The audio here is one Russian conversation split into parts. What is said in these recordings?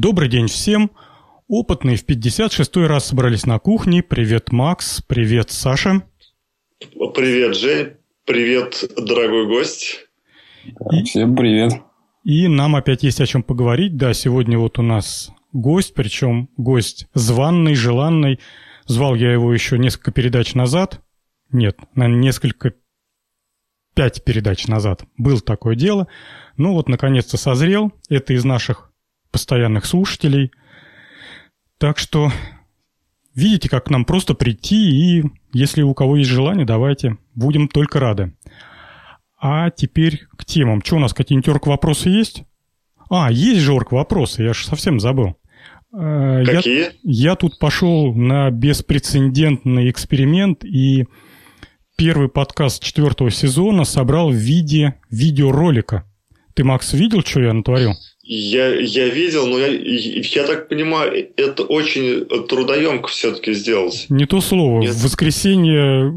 Добрый день всем. Опытные в 56-й раз собрались на кухне. Привет, Макс. Привет, Саша. Привет, Жень. Привет, дорогой гость. И, Всем привет. И нам опять есть о чем поговорить. Да, сегодня вот у нас гость, причем гость званный, желанный. Звал я его еще несколько передач назад. Нет, наверное, несколько пять передач назад. Было такое дело. Ну вот, наконец-то созрел. Это из наших постоянных слушателей. Так что видите, как нам просто прийти, и если у кого есть желание, давайте. Будем только рады. А теперь к темам. Что у нас, какие-нибудь орг-вопросы есть? А, есть же орг-вопросы, я же совсем забыл. Э, Какие? Я, я тут пошел на беспрецедентный эксперимент и первый подкаст четвертого сезона собрал в виде видеоролика. Ты, Макс, видел, что я натворил? Я, я видел, но я, я так понимаю, это очень трудоемко все-таки сделать. Не то слово. Нет. В воскресенье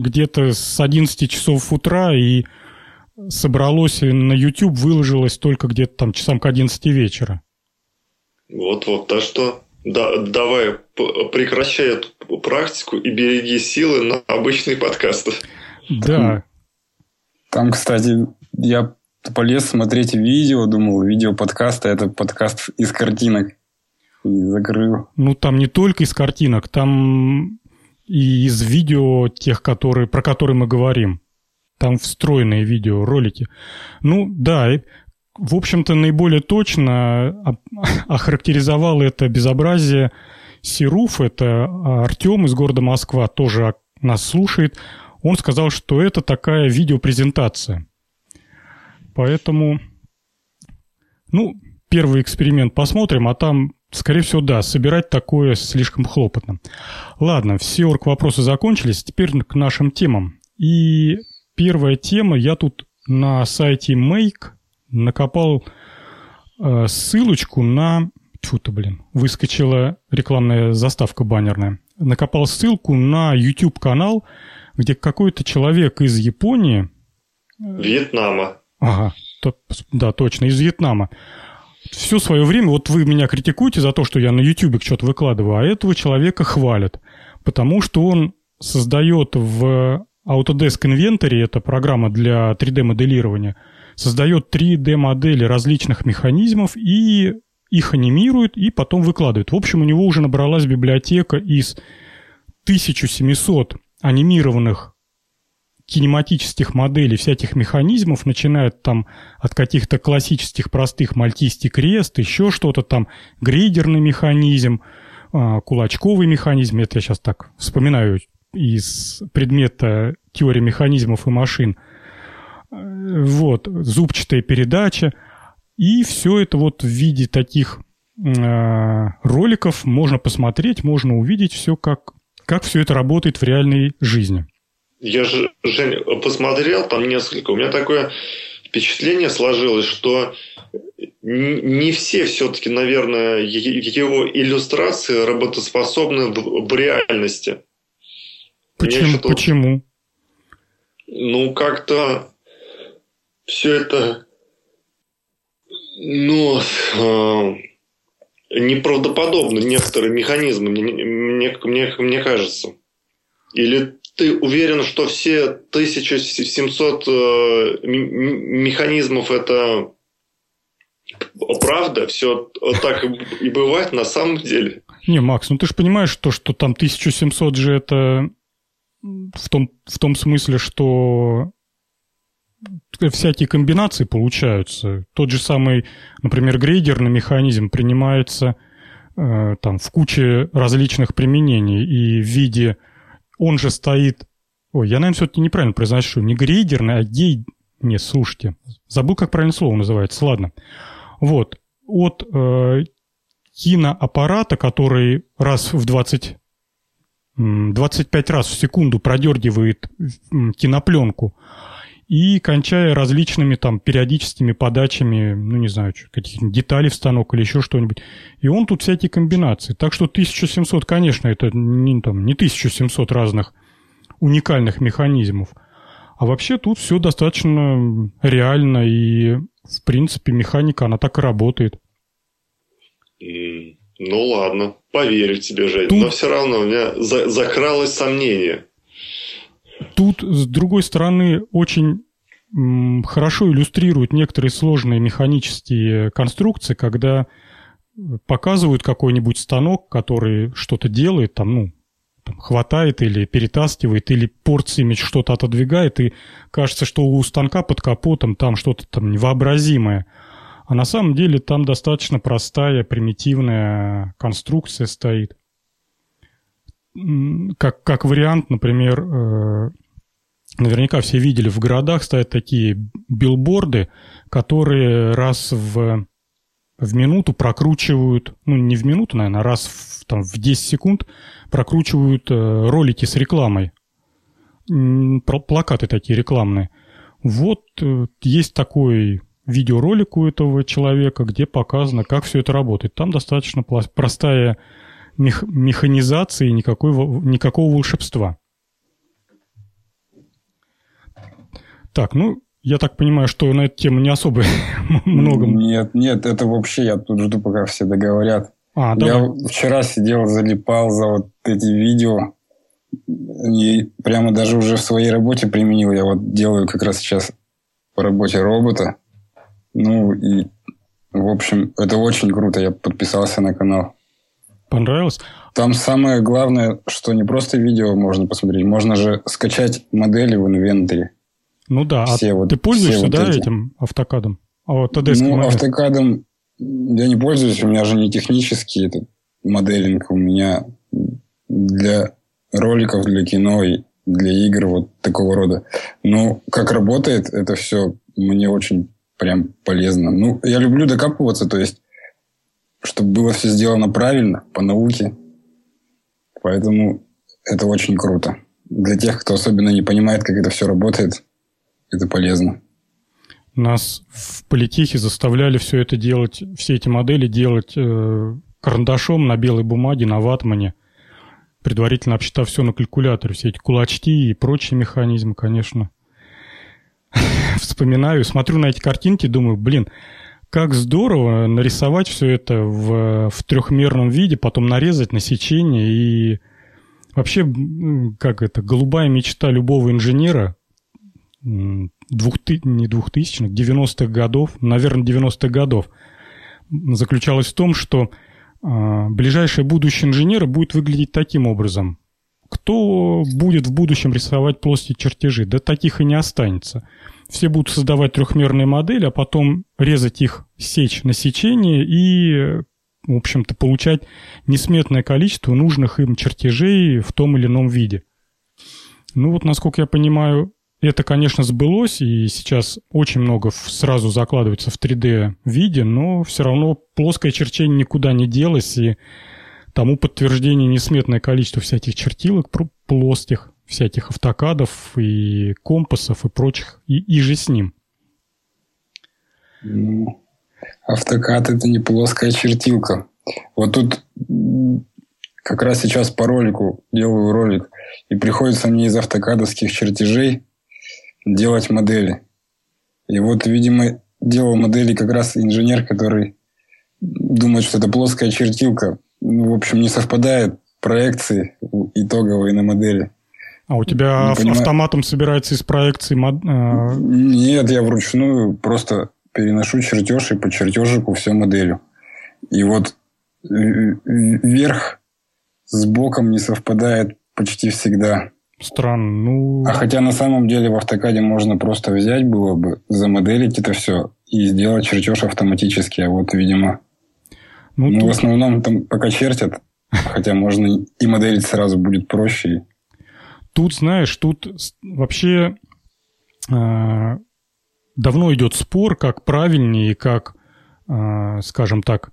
где-то с 11 часов утра и собралось на YouTube, выложилось только где-то там часам к 11 вечера. Вот-вот, так что да, давай прекращай эту практику и береги силы на обычные подкасты. Да. Там, кстати, я полез смотреть видео, думал, видео подкаста, это подкаст из картинок. И закрыл. Ну, там не только из картинок, там и из видео тех, которые, про которые мы говорим. Там встроенные видео, ролики. Ну, да, в общем-то, наиболее точно охарактеризовал это безобразие Сируф, это Артем из города Москва, тоже нас слушает. Он сказал, что это такая видеопрезентация. Поэтому, ну, первый эксперимент посмотрим, а там, скорее всего, да, собирать такое слишком хлопотно. Ладно, все орг-вопросы закончились, теперь к нашим темам. И первая тема, я тут на сайте Make накопал э, ссылочку на... Тьфу-то, блин, выскочила рекламная заставка баннерная. Накопал ссылку на YouTube-канал, где какой-то человек из Японии... Вьетнама. Ага, да, точно, из Вьетнама. Все свое время, вот вы меня критикуете за то, что я на YouTube что-то выкладываю, а этого человека хвалят, потому что он создает в Autodesk Inventory, это программа для 3D-моделирования, создает 3D-модели различных механизмов и их анимирует, и потом выкладывает. В общем, у него уже набралась библиотека из 1700 анимированных кинематических моделей всяких механизмов, начиная там от каких-то классических простых мальтийский крест, еще что-то там, грейдерный механизм, а, кулачковый механизм, это я сейчас так вспоминаю из предмета теории механизмов и машин, вот, зубчатая передача, и все это вот в виде таких э, роликов можно посмотреть, можно увидеть все, как, как все это работает в реальной жизни. Я же, Жень, посмотрел там несколько. У меня такое впечатление сложилось, что не все все-таки, наверное, его иллюстрации работоспособны в, реальности. Почему? Почему? Ну, как-то все это, ну, э, неправдоподобно некоторые механизмы, мне, мне, мне, мне кажется. Или ты уверен, что все 1700 э, механизмов это правда? Все так и бывает на самом деле? Не, Макс, ну ты же понимаешь, то, что там 1700 же это в том, в том смысле, что всякие комбинации получаются. Тот же самый, например, грейдерный механизм принимается э, там в куче различных применений и в виде он же стоит... Ой, я, наверное, все-таки неправильно произношу. Не грейдерный, а гей... Не, слушайте. Забыл, как правильно слово называется. Ладно. Вот. От э, киноаппарата, который раз в 20... 25 раз в секунду продергивает кинопленку, и кончая различными там периодическими подачами, ну не знаю, каких-нибудь деталей в станок или еще что-нибудь. И он тут всякие комбинации. Так что 1700, конечно, это не, там, не 1700 разных уникальных механизмов. А вообще тут все достаточно реально, и в принципе механика, она так и работает. Ну ладно, поверю тебе, Жень. Тут... Но все равно у меня за закралось сомнение. Тут, с другой стороны, очень хорошо иллюстрируют некоторые сложные механические конструкции, когда показывают какой-нибудь станок, который что-то делает, там, ну, там, хватает или перетаскивает, или порциями что-то отодвигает, и кажется, что у станка под капотом там что-то там невообразимое. А на самом деле там достаточно простая, примитивная конструкция стоит. Как, как вариант, например, э, наверняка все видели, в городах стоят такие билборды, которые раз в, в минуту прокручивают, ну не в минуту, наверное, а раз в, там, в 10 секунд прокручивают э, ролики с рекламой. Плакаты такие рекламные. Вот э, есть такой видеоролик у этого человека, где показано, как все это работает. Там достаточно простая мех механизация и никакой, никакого волшебства. Так, ну, я так понимаю, что на эту тему не особо много. Нет, нет, это вообще я тут жду, пока все договорят. А, я вчера сидел, залипал за вот эти видео. И прямо даже уже в своей работе применил. Я вот делаю как раз сейчас по работе робота. Ну и, в общем, это очень круто. Я подписался на канал. Понравилось? Там самое главное, что не просто видео можно посмотреть, можно же скачать модели в инвентаре. Ну да, а все а вот, ты пользуешься, вот да, эти. этим автокадом? А вот ну, модель. автокадом я не пользуюсь, у меня же не технический этот моделинг, у меня для роликов, для кино и для игр вот такого рода. Ну, как работает это все, мне очень прям полезно. Ну, я люблю докапываться, то есть, чтобы было все сделано правильно, по науке. Поэтому это очень круто. Для тех, кто особенно не понимает, как это все работает, это полезно. Нас в политехе заставляли все это делать, все эти модели делать э, карандашом на белой бумаге, на ватмане, предварительно обсчитав все на калькуляторе, все эти кулачки и прочие механизмы, конечно. Вспоминаю, смотрю на эти картинки, думаю, блин, как здорово нарисовать все это в, в трехмерном виде, потом нарезать на сечение и вообще, как это, голубая мечта любого инженера двух, не двухтысячных, 90-х годов, наверное, 90-х годов, заключалась в том, что э, ближайшее будущее инженера будет выглядеть таким образом. Кто будет в будущем рисовать плоские чертежи? Да таких и не останется. Все будут создавать трехмерные модели, а потом резать их, сечь на сечение и, в общем-то, получать несметное количество нужных им чертежей в том или ином виде. Ну вот, насколько я понимаю, это, конечно, сбылось, и сейчас очень много сразу закладывается в 3D-виде, но все равно плоское черчение никуда не делось, и тому подтверждение несметное количество всяких чертилок плоских, всяких автокадов и компасов и прочих, и, и же с ним. Ну, автокад – это не плоская чертилка. Вот тут как раз сейчас по ролику делаю ролик, и приходится мне из автокадовских чертежей делать модели. И вот, видимо, делал модели как раз инженер, который думает, что это плоская чертилка. Ну, в общем, не совпадает проекции итоговые на модели. А у тебя ав- автоматом собирается из проекции мод... Э, Нет, я вручную просто переношу чертеж и по чертежику все моделью. И вот верх с боком не совпадает почти всегда. Странно. Ну... А хотя на самом деле в автокаде можно просто взять было бы, замоделить это все и сделать чертеж автоматически. А вот, видимо, ну, ну тут... в основном там пока чертят, хотя можно и моделить сразу будет проще. Тут, знаешь, тут вообще э, давно идет спор, как правильнее как, э, скажем так,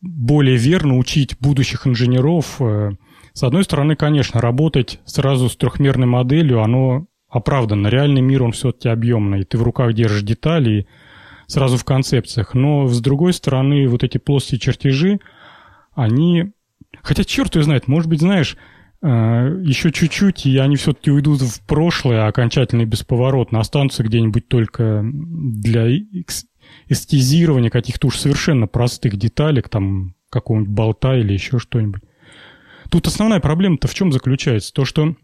более верно учить будущих инженеров э, с одной стороны, конечно, работать сразу с трехмерной моделью, оно оправданно. Реальный мир, он все-таки объемный. Ты в руках держишь детали сразу в концепциях. Но с другой стороны, вот эти плоские чертежи, они... Хотя черт ее знает, может быть, знаешь, еще чуть-чуть, и они все-таки уйдут в прошлое окончательно и бесповоротно, останутся где-нибудь только для эстезирования каких-то уж совершенно простых деталек, там какого-нибудь болта или еще что-нибудь. Тут основная проблема-то в чем заключается? То, что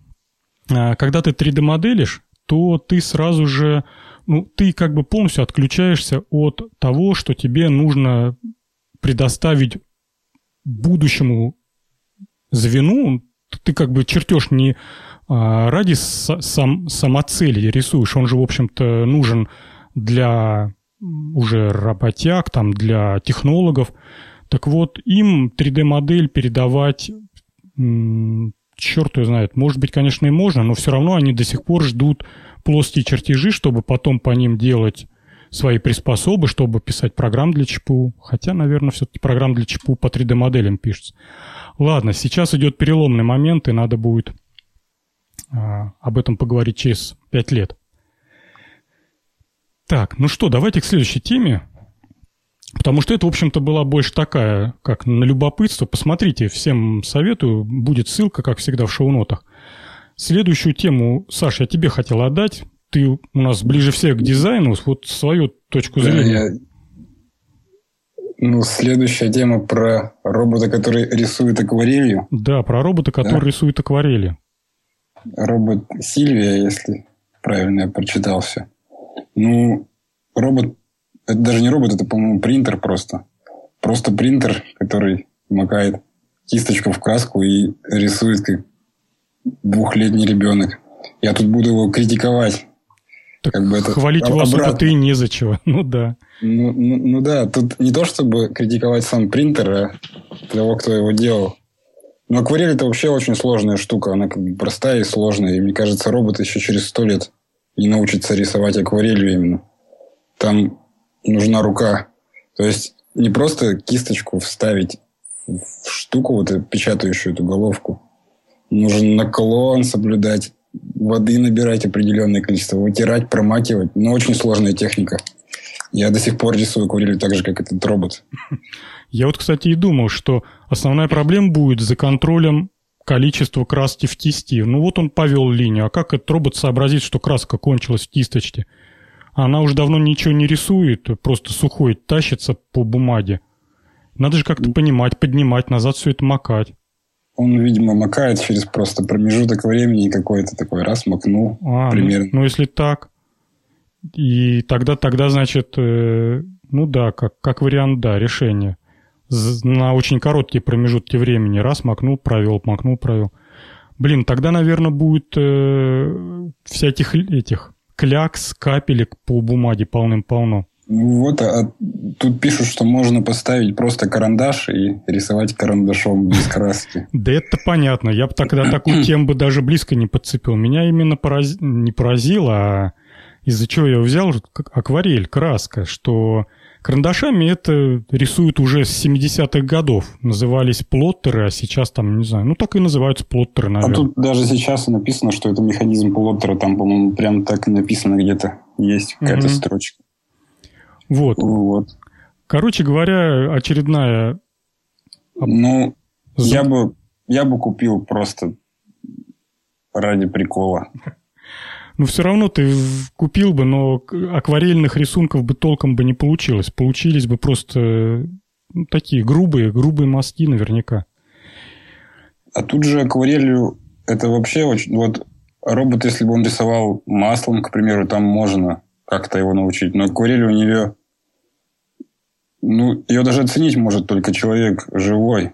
а, когда ты 3D-моделишь, то ты сразу же, ну, ты как бы полностью отключаешься от того, что тебе нужно предоставить будущему звену, ты как бы чертеж не а, ради сам, самоцели рисуешь, он же, в общем-то, нужен для уже работяг, там, для технологов. Так вот, им 3D-модель передавать, черт ее знает, может быть, конечно, и можно, но все равно они до сих пор ждут плоские чертежи, чтобы потом по ним делать свои приспособы, чтобы писать программ для ЧПУ. Хотя, наверное, все-таки программ для ЧПУ по 3D-моделям пишется. Ладно, сейчас идет переломный момент, и надо будет а, об этом поговорить через пять лет. Так, ну что, давайте к следующей теме. Потому что это, в общем-то, была больше такая, как на любопытство. Посмотрите, всем советую. Будет ссылка, как всегда, в шоу-нотах. Следующую тему, Саш, я тебе хотел отдать. Ты у нас ближе всех к дизайну. Вот свою точку зрения. Да, я... Ну, следующая тема про робота, который рисует акварелью. Да, про робота, который да. рисует акварели. Робот Сильвия, если правильно я прочитал все. Ну, робот, это даже не робот, это, по-моему, принтер просто. Просто принтер, который макает кисточку в краску и рисует как двухлетний ребенок. Я тут буду его критиковать. Так как бы это хвалить его особо-то и незачем. Ну да. Ну, ну, ну да, тут не то чтобы критиковать сам принтер, а того, кто его делал. Но акварель это вообще очень сложная штука. Она как бы простая и сложная. И мне кажется, робот еще через сто лет не научится рисовать акварелью именно. Там нужна рука. То есть не просто кисточку вставить в штуку, вот эту печатающую эту головку. Нужен наклон соблюдать, воды набирать определенное количество, вытирать, промакивать. Но очень сложная техника. Я до сих пор рисую акварелью так же, как этот робот. Я вот, кстати, и думал, что основная проблема будет за контролем количества краски в кисти. Ну вот он повел линию, а как этот робот сообразит, что краска кончилась в кисточке? Она уже давно ничего не рисует, просто сухой тащится по бумаге. Надо же как-то понимать, поднимать, назад все это макать. Он, видимо, макает через просто промежуток времени какой-то такой, раз макнул а, ну, примерно. Ну, ну, если так, и тогда, тогда значит, э, ну да, как, как вариант, да, решение на очень короткие промежутки времени. Раз, макнул, провел, макнул, провел. Блин, тогда, наверное, будет э, всяких этих клякс, капелек по бумаге полным-полно. Вот, а тут пишут, что можно поставить просто карандаш и рисовать карандашом без краски. Да это понятно. Я бы тогда такую тему бы даже близко не подцепил. Меня именно не поразило, а из-за чего я взял акварель, краска, что Карандашами это рисуют уже с 70-х годов. Назывались плоттеры, а сейчас там, не знаю, ну так и называются плоттеры, наверное. А тут даже сейчас написано, что это механизм плоттера. Там, по-моему, прям так и написано где-то. Есть какая-то строчка. Вот. вот. Короче говоря, очередная... Ну, я бы, я бы купил просто ради прикола. Ну, все равно ты купил бы, но акварельных рисунков бы толком бы не получилось. Получились бы просто ну, такие грубые, грубые мазки наверняка. А тут же акварелью это вообще очень... Вот робот, если бы он рисовал маслом, к примеру, там можно как-то его научить. Но акварелью у нее... Ну, ее даже оценить может только человек живой.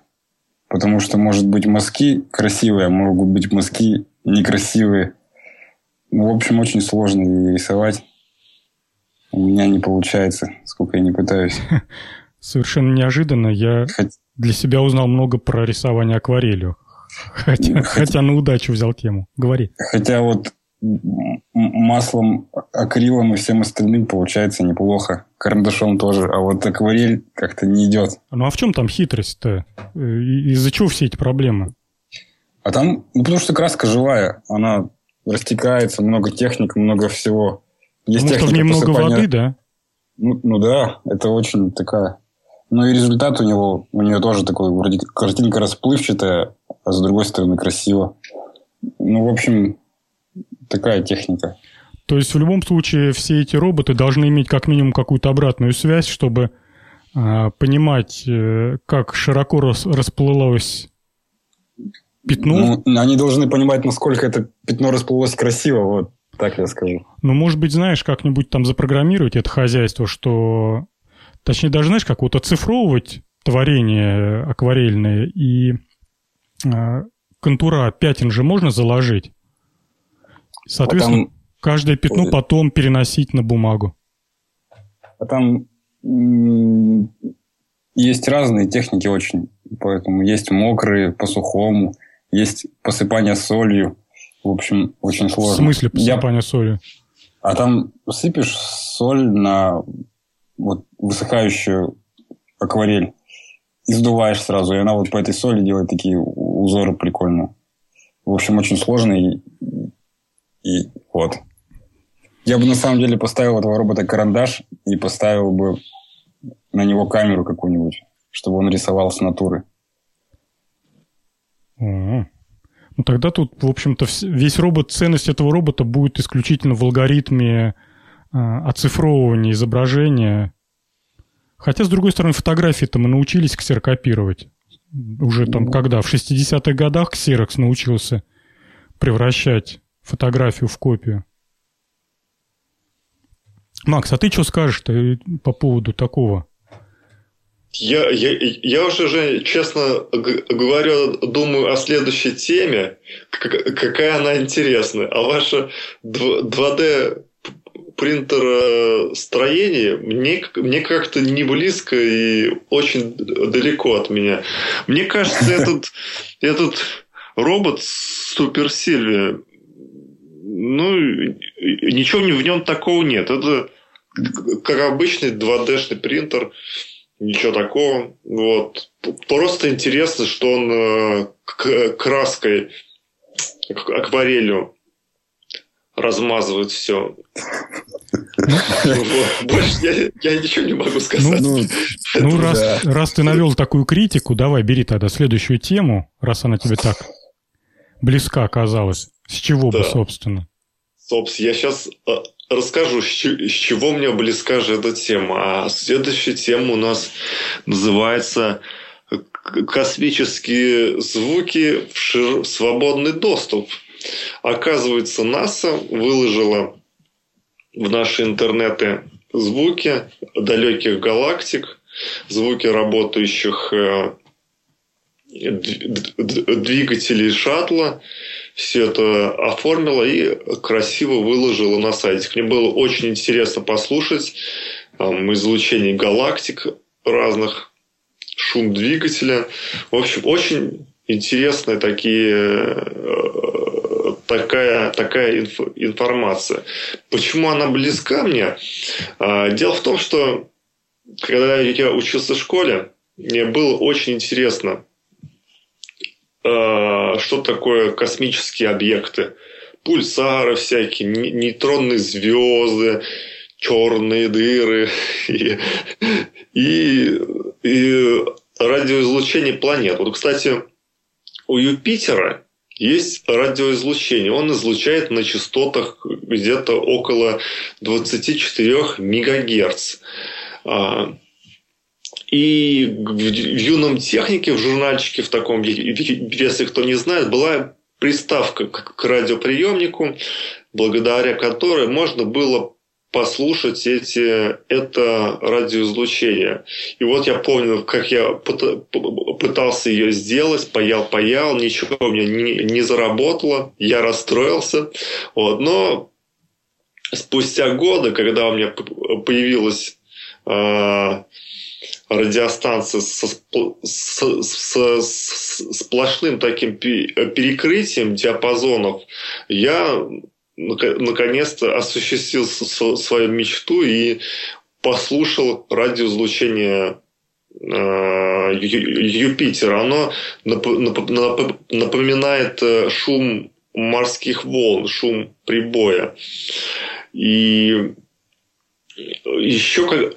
Потому что, может быть, мазки красивые, а могут быть мазки некрасивые. Ну, в общем, очень сложно рисовать. У меня не получается, сколько я не пытаюсь. Совершенно неожиданно. Я Хоть... для себя узнал много про рисование акварелью. Хотя, хотя, хотя на удачу взял тему. Говори. Хотя вот маслом, акрилом и всем остальным получается неплохо. Карандашом тоже. А вот акварель как-то не идет. Ну а в чем там хитрость-то? Из-за чего все эти проблемы? А там, ну потому что краска живая. Она растекается, много техник, много всего. Есть Потому что в ней много воды, да? Ну, ну да, это очень такая... Ну и результат у него, у нее тоже такой, вроде картинка расплывчатая, а с другой стороны красиво. Ну, в общем, такая техника. То есть в любом случае все эти роботы должны иметь как минимум какую-то обратную связь, чтобы э, понимать, э, как широко рас, расплылось пятно. Ну, они должны понимать, насколько это пятно расплылось красиво, вот так я скажу. Ну, может быть, знаешь, как-нибудь там запрограммировать это хозяйство, что... Точнее, даже, знаешь, как вот оцифровывать творение акварельное и э, контура пятен же можно заложить. Соответственно, а там... каждое пятно потом переносить на бумагу. А там есть разные техники очень. Поэтому есть мокрые по сухому, есть посыпание солью. В общем, очень сложно. В смысле посыпание Я... солью? А там сыпешь соль на вот высыхающую акварель и сдуваешь сразу. И она вот по этой соли делает такие узоры прикольные. В общем, очень сложно. И, и вот. Я бы на самом деле поставил этого робота карандаш и поставил бы на него камеру какую-нибудь, чтобы он рисовал с натуры. Ну, тогда тут, в общем-то, весь робот, ценность этого робота будет исключительно в алгоритме э, оцифровывания изображения. Хотя, с другой стороны, фотографии-то мы научились ксерокопировать. Уже там, ну. когда? В 60-х годах ксерокс научился превращать фотографию в копию. Макс, а ты что скажешь-то по поводу такого? Я, я, я уже, же, честно говорю, думаю о следующей теме, какая она интересная. А ваше 2D принтер строение мне, мне как-то не близко и очень далеко от меня. Мне кажется, этот, этот робот Супер Сильвия, ну, ничего в нем такого нет. Это как обычный 2D-шный принтер ничего такого. Вот. Просто интересно, что он э, краской, акварелью размазывает все. Больше я ничего не могу сказать. Ну, ну раз ты навел такую критику, давай бери тогда следующую тему, раз она тебе так близка оказалась. С чего бы, собственно? Собственно, я сейчас э, расскажу, с чего мне близка же эта тема. А следующая тема у нас называется «Космические звуки в шир... свободный доступ». Оказывается, НАСА выложила в наши интернеты звуки далеких галактик, звуки работающих двигателей шаттла, все это оформила и красиво выложила на сайте. Мне было очень интересно послушать там, излучение галактик разных, шум двигателя. В общем, очень интересные такие э, такая, такая инф, информация. Почему она близка мне? А, дело в том, что когда я учился в школе, мне было очень интересно что такое космические объекты. Пульсары всякие, нейтронные звезды, черные дыры и, и, и радиоизлучение планет. Вот, кстати, у Юпитера есть радиоизлучение. Он излучает на частотах где-то около 24 мегагерц. И в юном технике, в журнальчике в таком, если кто не знает, была приставка к радиоприемнику, благодаря которой можно было послушать эти, это радиоизлучение. И вот я помню, как я пытался ее сделать, паял-паял, ничего у меня не, не заработало, я расстроился. Вот. Но спустя годы, когда у меня появилась э, радиостанции со, с, с, с сплошным таким перекрытием диапазонов, я наконец-то осуществил свою мечту и послушал радиоизлучение э, Юпитера. Оно напоминает э, шум морских волн, шум прибоя. И еще,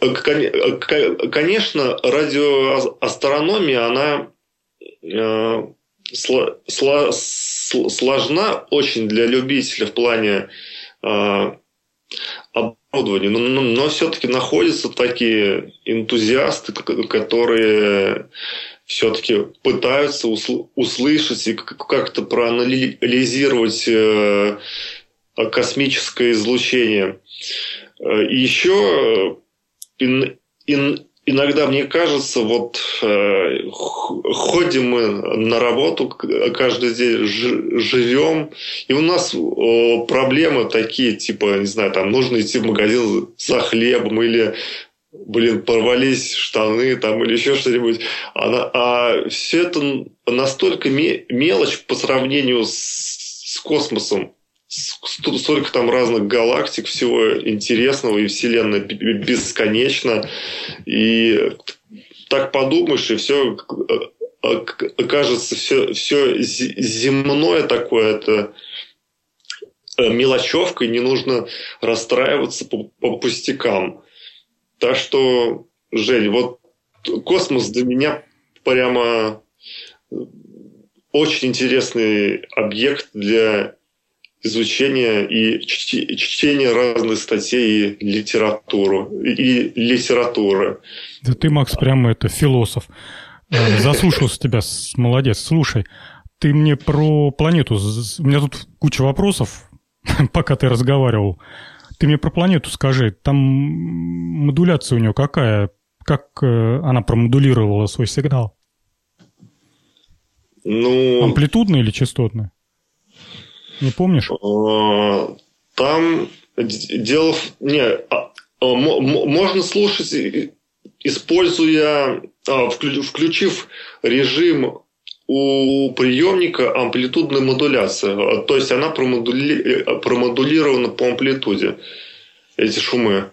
конечно, радиоастрономия, она э, сложна очень для любителя в плане э, оборудование. Но, но, но все-таки находятся такие энтузиасты, которые все-таки пытаются усл- услышать и как-то проанализировать э, космическое излучение. Э, и еще ин, иногда мне кажется, вот э, ходим мы на работу каждый день, живем, и у нас э, проблемы такие, типа, не знаю, там нужно идти в магазин за хлебом или блин, порвались штаны там или еще что-нибудь. А, а все это настолько мелочь по сравнению с, с космосом столько там разных галактик, всего интересного, и Вселенная бесконечна. И так подумаешь, и все кажется, все, все земное такое, это э, мелочевка, и не нужно расстраиваться по, по пустякам. Так что, Жень, вот космос для меня прямо очень интересный объект для изучение и чтение разных статей и литературу, и литературы. Да ты, Макс, прямо это философ. Э, заслушался тебя, молодец. Слушай, ты мне про планету... У меня тут куча вопросов, пока ты разговаривал. Ты мне про планету скажи. Там модуляция у нее какая? Как э, она промодулировала свой сигнал? Ну... Амплитудная или частотная? Не помнишь? А, там дело... Не, а, а, можно слушать, используя... Включив режим у приемника амплитудная модуляция. То есть она промодули... промодулирована по амплитуде. Эти шумы.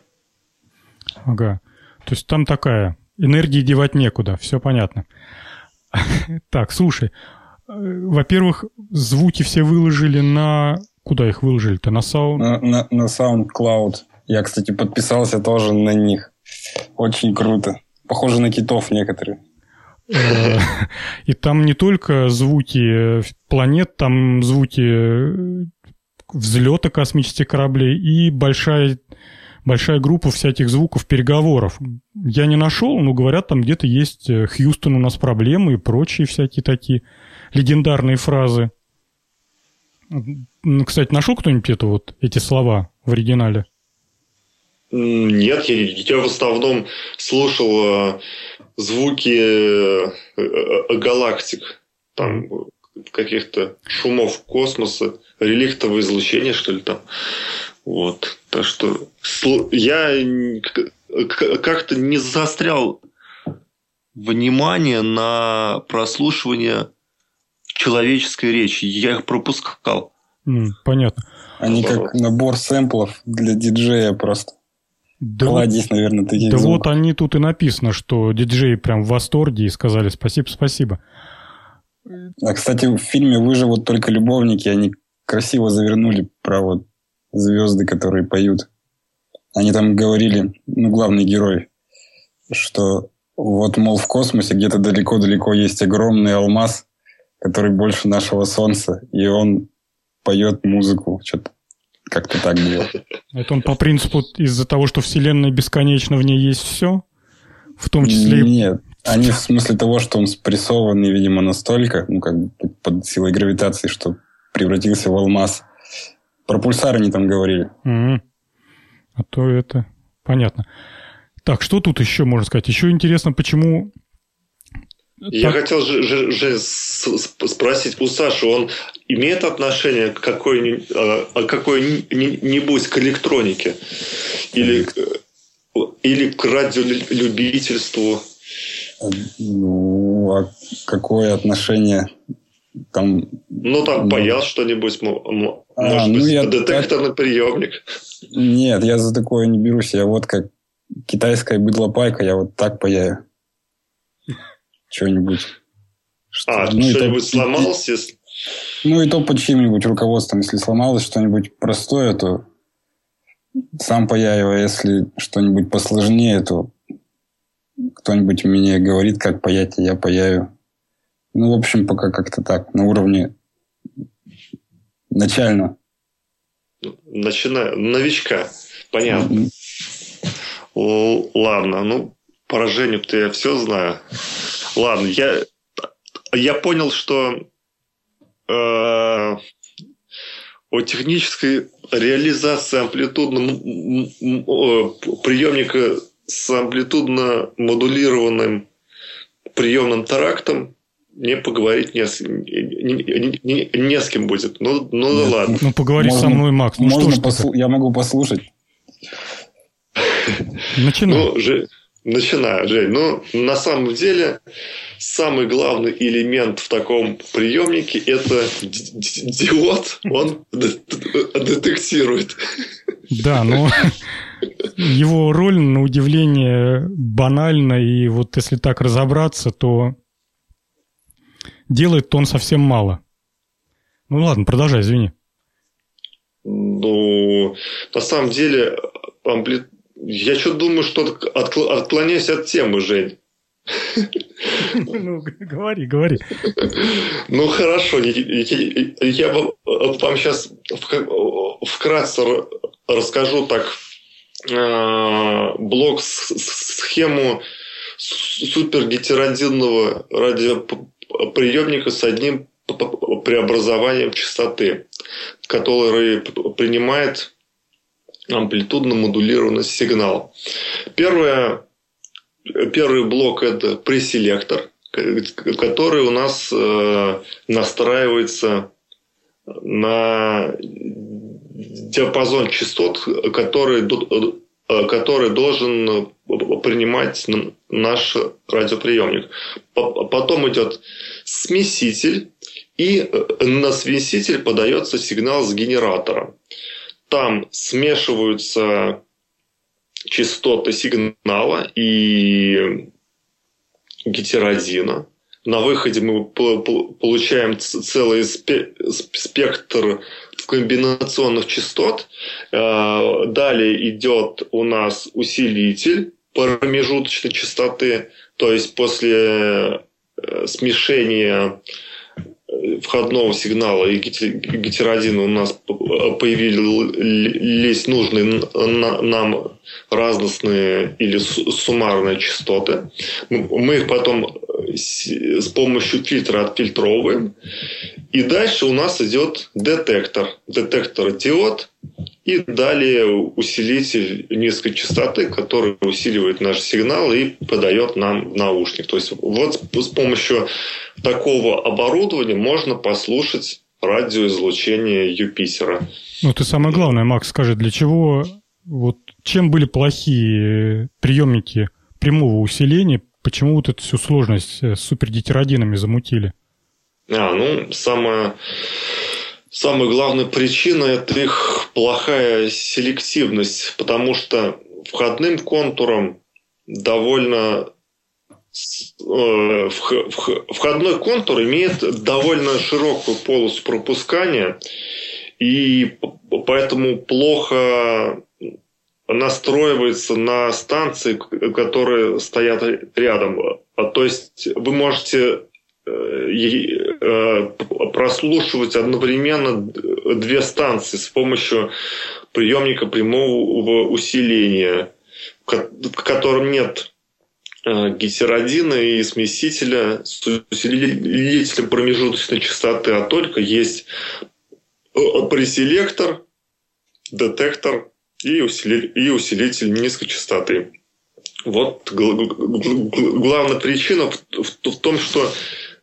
Ага. То есть там такая энергии девать некуда. Все понятно. Так, слушай, во-первых, звуки все выложили на... Куда их выложили-то? На Sound... На, на, на SoundCloud. Я, кстати, подписался тоже на них. Очень круто. Похоже на китов некоторые. Э, и там не только звуки планет, там звуки взлета космических кораблей и большая, большая группа всяких звуков переговоров. Я не нашел, но говорят, там где-то есть э, Хьюстон у нас проблемы и прочие всякие такие легендарные фразы. Кстати, нашел кто-нибудь это вот, эти слова в оригинале? Нет, я, я в основном слушал э, звуки э, э, галактик, там каких-то шумов космоса, реликтовое излучение, что ли, там. Вот. Так что я как-то не заострял внимание на прослушивание человеческой речи. Я их пропускал. Mm, понятно. Они как набор сэмплов для диджея просто. Да Кладезь, вот, наверное, таких Да звуков. вот они тут и написано, что диджеи прям в восторге и сказали спасибо, спасибо. А, кстати, в фильме «Выживут только любовники» они красиво завернули про вот звезды, которые поют. Они там говорили, ну, главный герой, что вот, мол, в космосе где-то далеко-далеко есть огромный алмаз, который больше нашего Солнца, и он поет музыку. Что-то как-то так было. Это он по принципу из-за того, что Вселенная бесконечна, в ней есть все? В том числе... Нет, они в смысле того, что он спрессованный, видимо, настолько, ну, как бы под силой гравитации, что превратился в алмаз. Про пульсар они там говорили. Mm-hmm. А то это... Понятно. Так, что тут еще можно сказать? Еще интересно, почему я так. хотел же, же, же спросить у Саши, он имеет отношение к какой-нибудь, а, какой-нибудь к электронике или, или к радиолюбительству? Ну, а какое отношение там? Ну, там ну, паял что-нибудь, может а, ну, быть, я детекторный приемник. Нет, я за такое не берусь. Я вот как китайская быдлопайка, я вот так паяю что-нибудь. Что, а, ну, что-нибудь сломалось? Если... Ну, и то под чьим-нибудь руководством. Если сломалось что-нибудь простое, то сам паяю, а если что-нибудь посложнее, то кто-нибудь мне говорит, как паять, и я паяю. Ну, в общем, пока как-то так, на уровне начально. начиная, новичка. Понятно. О, ладно, ну, поражению-то я все знаю. Ладно, я, я понял, что э, о технической реализации амплитудного приемника с амплитудно модулированным приемным тарактом мне поговорить не с, не, не, не, не с кем будет. Ну, ну да ладно. Ну, поговори Можно- со мной, Макс. Ну, Можно что послу- Я могу послушать. Начинай. Ну, Же- начинаю, Жень. Ну, на самом деле, самый главный элемент в таком приемнике – это диод. Он детектирует. Да, но его роль, на удивление, банальна, и вот если так разобраться, то делает он совсем мало. Ну ладно, продолжай, извини. Ну, на самом деле, ампли- я что думаю, что откл- отклоняюсь от темы, Жень. Ну, говори, говори. Ну хорошо, я, вам сейчас вкратце расскажу так э, блок схему супергетеродинного радиоприемника с одним преобразованием частоты, который принимает амплитудно модулированный сигнал. Первое Первый блок – это преселектор, который у нас э, настраивается на диапазон частот, который, э, который должен принимать наш радиоприемник. По- Потом идет смеситель, и на смеситель подается сигнал с генератора. Там смешиваются частоты сигнала и гетеродина. На выходе мы по- по- получаем целый спе- сп- спектр комбинационных частот. Э, Далее идет у нас усилитель промежуточной частоты, то есть после э, смешения входного сигнала и гете- гетеродина у нас появились нужные нам разностные или су- суммарные частоты. Мы их потом с помощью фильтра отфильтровываем. И дальше у нас идет детектор. Детектор диод. И далее усилитель низкой частоты, который усиливает наш сигнал и подает нам в наушник. То есть вот с помощью такого оборудования можно послушать радиоизлучение Юпитера. Ну, ты самое главное, Макс, скажи, для чего, вот, чем были плохие приемники прямого усиления, почему вот эту всю сложность э, с супердитеродинами замутили? А, ну, самая, самая главная причина – это их плохая селективность, потому что входным контуром довольно э, вх- вх- входной контур имеет довольно широкую полосу пропускания, и поэтому плохо настроивается на станции, которые стоят рядом. А, То есть вы можете э, э, прослушивать одновременно две станции с помощью приемника прямого усиления, в ко- в котором нет э, гетеродина и смесителя с усилителем промежуточной частоты, а только есть преселектор, детектор и, усили- и усилитель низкой частоты. Вот гл- гл- гл- гл- главная причина в, в- в том, что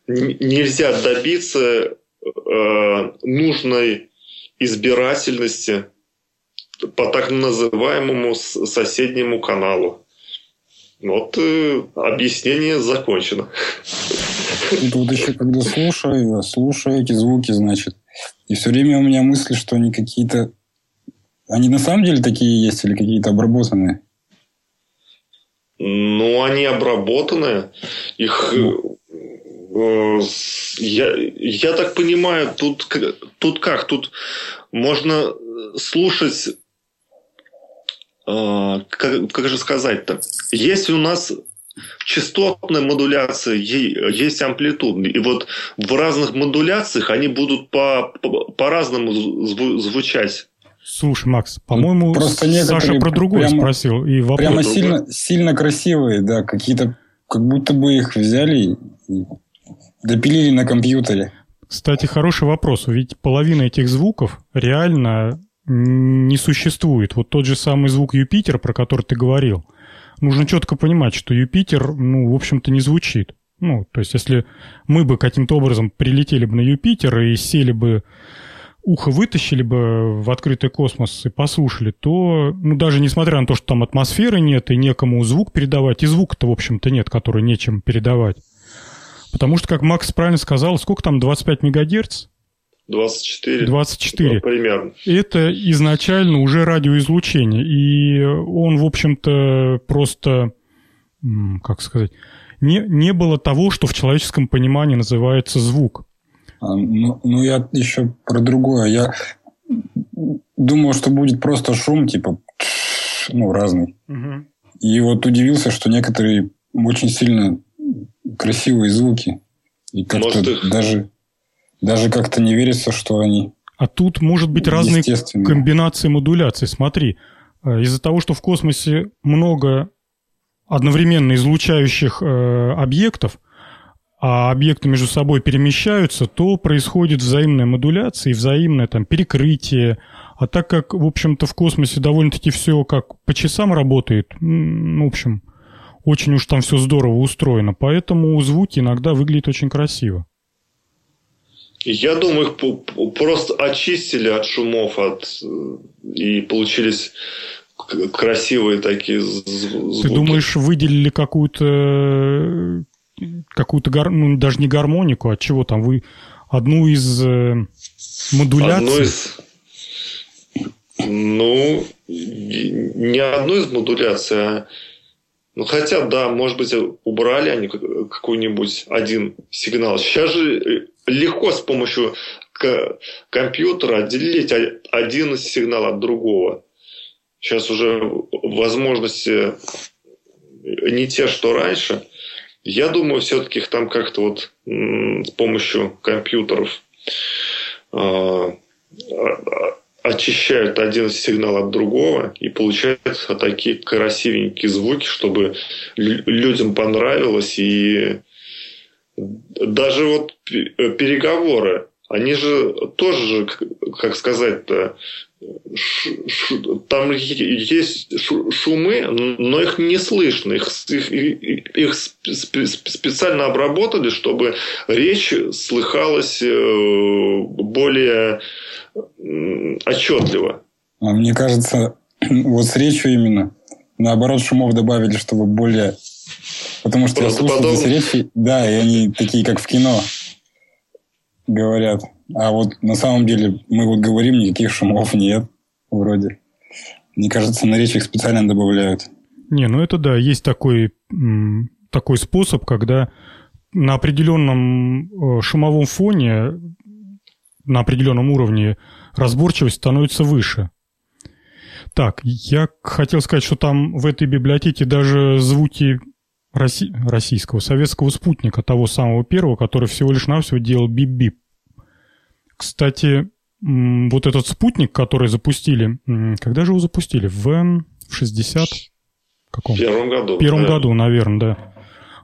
нельзя добиться э, нужной избирательности по так называемому соседнему каналу. Вот э, объяснение закончено. Тут еще когда слушаю, слушаю эти звуки, значит, и все время у меня мысли, что они какие-то... Они на самом деле такие есть или какие-то обработанные? Ну, они обработаны. Их э, э, я, я так понимаю, тут, тут как? Тут можно слушать э, как, как же сказать-то? Есть у нас частотная модуляция, есть амплитудная. И вот в разных модуляциях они будут по, по- по-разному зву- звучать. Слушай, Макс, по-моему, Просто Саша про другое прямо- спросил. И вопрос... Прямо другой. сильно, сильно красивые, да, какие-то, как будто бы их взяли и допилили на компьютере. Кстати, хороший вопрос. Ведь половина этих звуков реально не существует. Вот тот же самый звук Юпитер, про который ты говорил. Нужно четко понимать, что Юпитер, ну, в общем-то, не звучит. Ну, то есть, если мы бы каким-то образом прилетели бы на Юпитер и сели бы, ухо вытащили бы в открытый космос и послушали, то, ну, даже несмотря на то, что там атмосферы нет и некому звук передавать, и звука-то, в общем-то, нет, который нечем передавать. Потому что, как Макс правильно сказал, сколько там, 25 мегагерц? 24. 24. Примерно. Это изначально уже радиоизлучение. И он, в общем-то, просто, как сказать, не, не было того, что в человеческом понимании называется звук. А, Ну, ну, я еще про другое. Я думал, что будет просто шум, типа, ну, разный. И вот удивился, что некоторые очень сильно красивые звуки. И как-то Может, их- даже, даже как-то не верится, что они А тут может быть разные комбинации модуляций. Смотри, э, из-за того, что в космосе много одновременно излучающих э, объектов, а объекты между собой перемещаются, то происходит взаимная модуляция и взаимное там перекрытие. А так как, в общем-то, в космосе довольно-таки все как по часам работает, в общем, очень уж там все здорово устроено, поэтому звуки иногда выглядят очень красиво. Я думаю, их просто очистили от шумов, от э, и получились красивые такие звуки. Ты думаешь, выделили какую-то какую-то гар- ну, даже не гармонику, а чего там вы одну из э, модуляций? Одну из... Ну, не одну из модуляций, а... Ну, хотя, да, может быть, убрали они как- какой-нибудь один сигнал. Сейчас же э, легко с помощью компьютера отделить один сигнал от другого. Сейчас уже возможности не те, что раньше. Я думаю, все-таки их там как-то вот с помощью компьютеров а, а, очищают один сигнал от другого и получаются такие красивенькие звуки, чтобы лю- людям понравилось. И даже вот пе- переговоры, они же тоже, как сказать-то, там есть шу- шумы, но их не слышно. Их, их, их- их сп- сп- сп- специально обработали, чтобы речь слыхалась э, более отчетливо. А мне кажется, вот с речью именно, наоборот, шумов добавили, чтобы более... Потому что я слушал Правдоподобно. эти речи, да, и они такие, как в кино говорят. А вот на самом деле мы вот говорим, никаких шумов нет вроде. Мне кажется, на речь их специально добавляют. Не, ну это да, есть такой, такой способ, когда на определенном э, шумовом фоне, на определенном уровне разборчивость становится выше. Так, я хотел сказать, что там в этой библиотеке даже звуки росси- российского, советского спутника, того самого первого, который всего лишь навсего делал бип-бип. Кстати, вот этот спутник, который запустили, когда же его запустили? В, в 60 каком? В первом году. В первом да. году, наверное, да.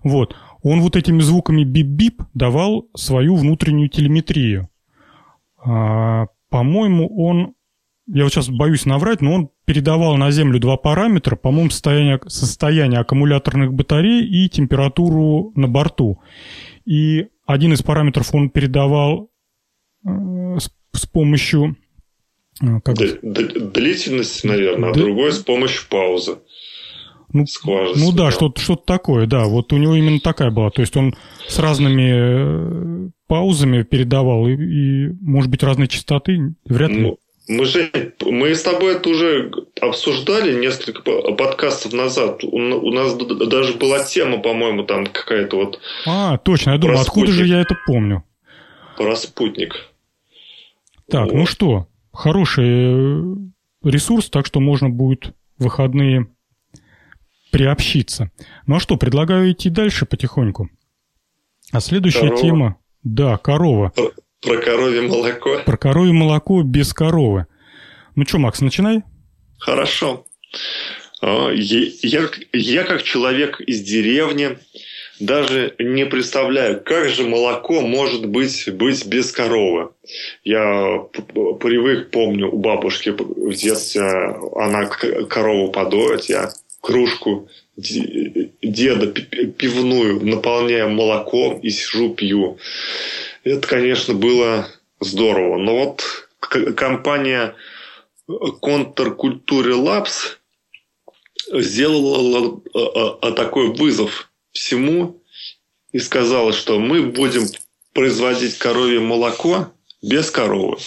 Вот. Он вот этими звуками бип-бип давал свою внутреннюю телеметрию. А, по-моему, он, я вот сейчас боюсь наврать, но он передавал на Землю два параметра, по-моему, состояние, состояние аккумуляторных батарей и температуру на борту. И один из параметров он передавал э, с, с помощью... э, Как Д- д- длительность, наверное, а Да. другой с помощью паузы. Ну, Скважина. Ну да, что-то что такое, да. Вот у него именно такая была. То есть он с разными э, паузами передавал и, и, может быть, разной частоты. Вряд ли. Ну, мы же, мы с тобой это уже обсуждали несколько по- подкастов назад. У, у нас даже была тема, по-моему, там какая-то вот А, точно. Я думаю, откуда же я это помню? про спутник. Так, Вот. ну что, хороший э, ресурс, так что можно будет в выходные приобщиться. Ну а что, предлагаю идти дальше потихоньку. А следующая Корова. тема... Да, корова. Про коровье молоко. Про коровье молоко без коровы. Ну что, Макс, начинай. Хорошо. А, я, я как человек из деревни даже не представляю, как же молоко может быть, быть без коровы. Я привык, помню, у бабушки в детстве она корову подоет, я кружку деда пивную наполняю молоком и сижу пью. Это, конечно, было здорово. Но вот компания Контркультуре Лапс сделала а, а, такой вызов всему и сказала, что мы будем производить коровье молоко без коровы.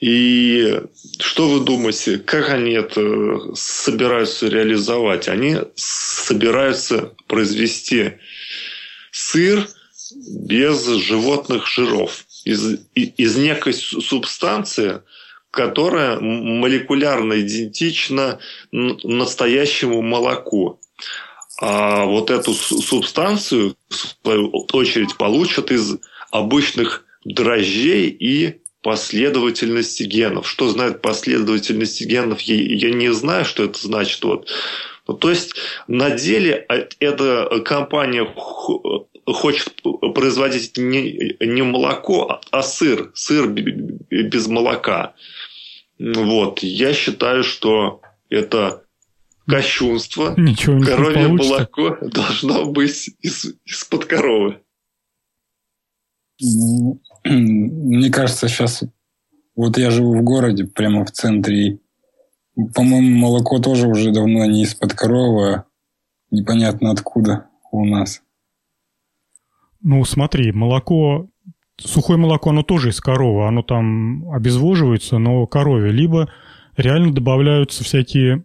И что вы думаете, как они это собираются реализовать? Они собираются произвести сыр без животных жиров из, из некой субстанции, которая молекулярно идентична настоящему молоку. А вот эту субстанцию, в свою очередь, получат из обычных дрожжей и последовательности генов. Что знает последовательности генов, я, я не знаю, что это значит. Вот. Ну, то есть на деле а, эта компания хочет производить не, не молоко, а сыр, сыр без молока. Вот. Я считаю, что это кощунство. Ничего не Коровье молоко должно быть из, из-под коровы. Мне кажется, сейчас... Вот я живу в городе, прямо в центре. По-моему, молоко тоже уже давно не из-под коровы, а непонятно откуда у нас. Ну, смотри, молоко, сухое молоко, оно тоже из коровы, оно там обезвоживается, но корове. Либо реально добавляются всякие,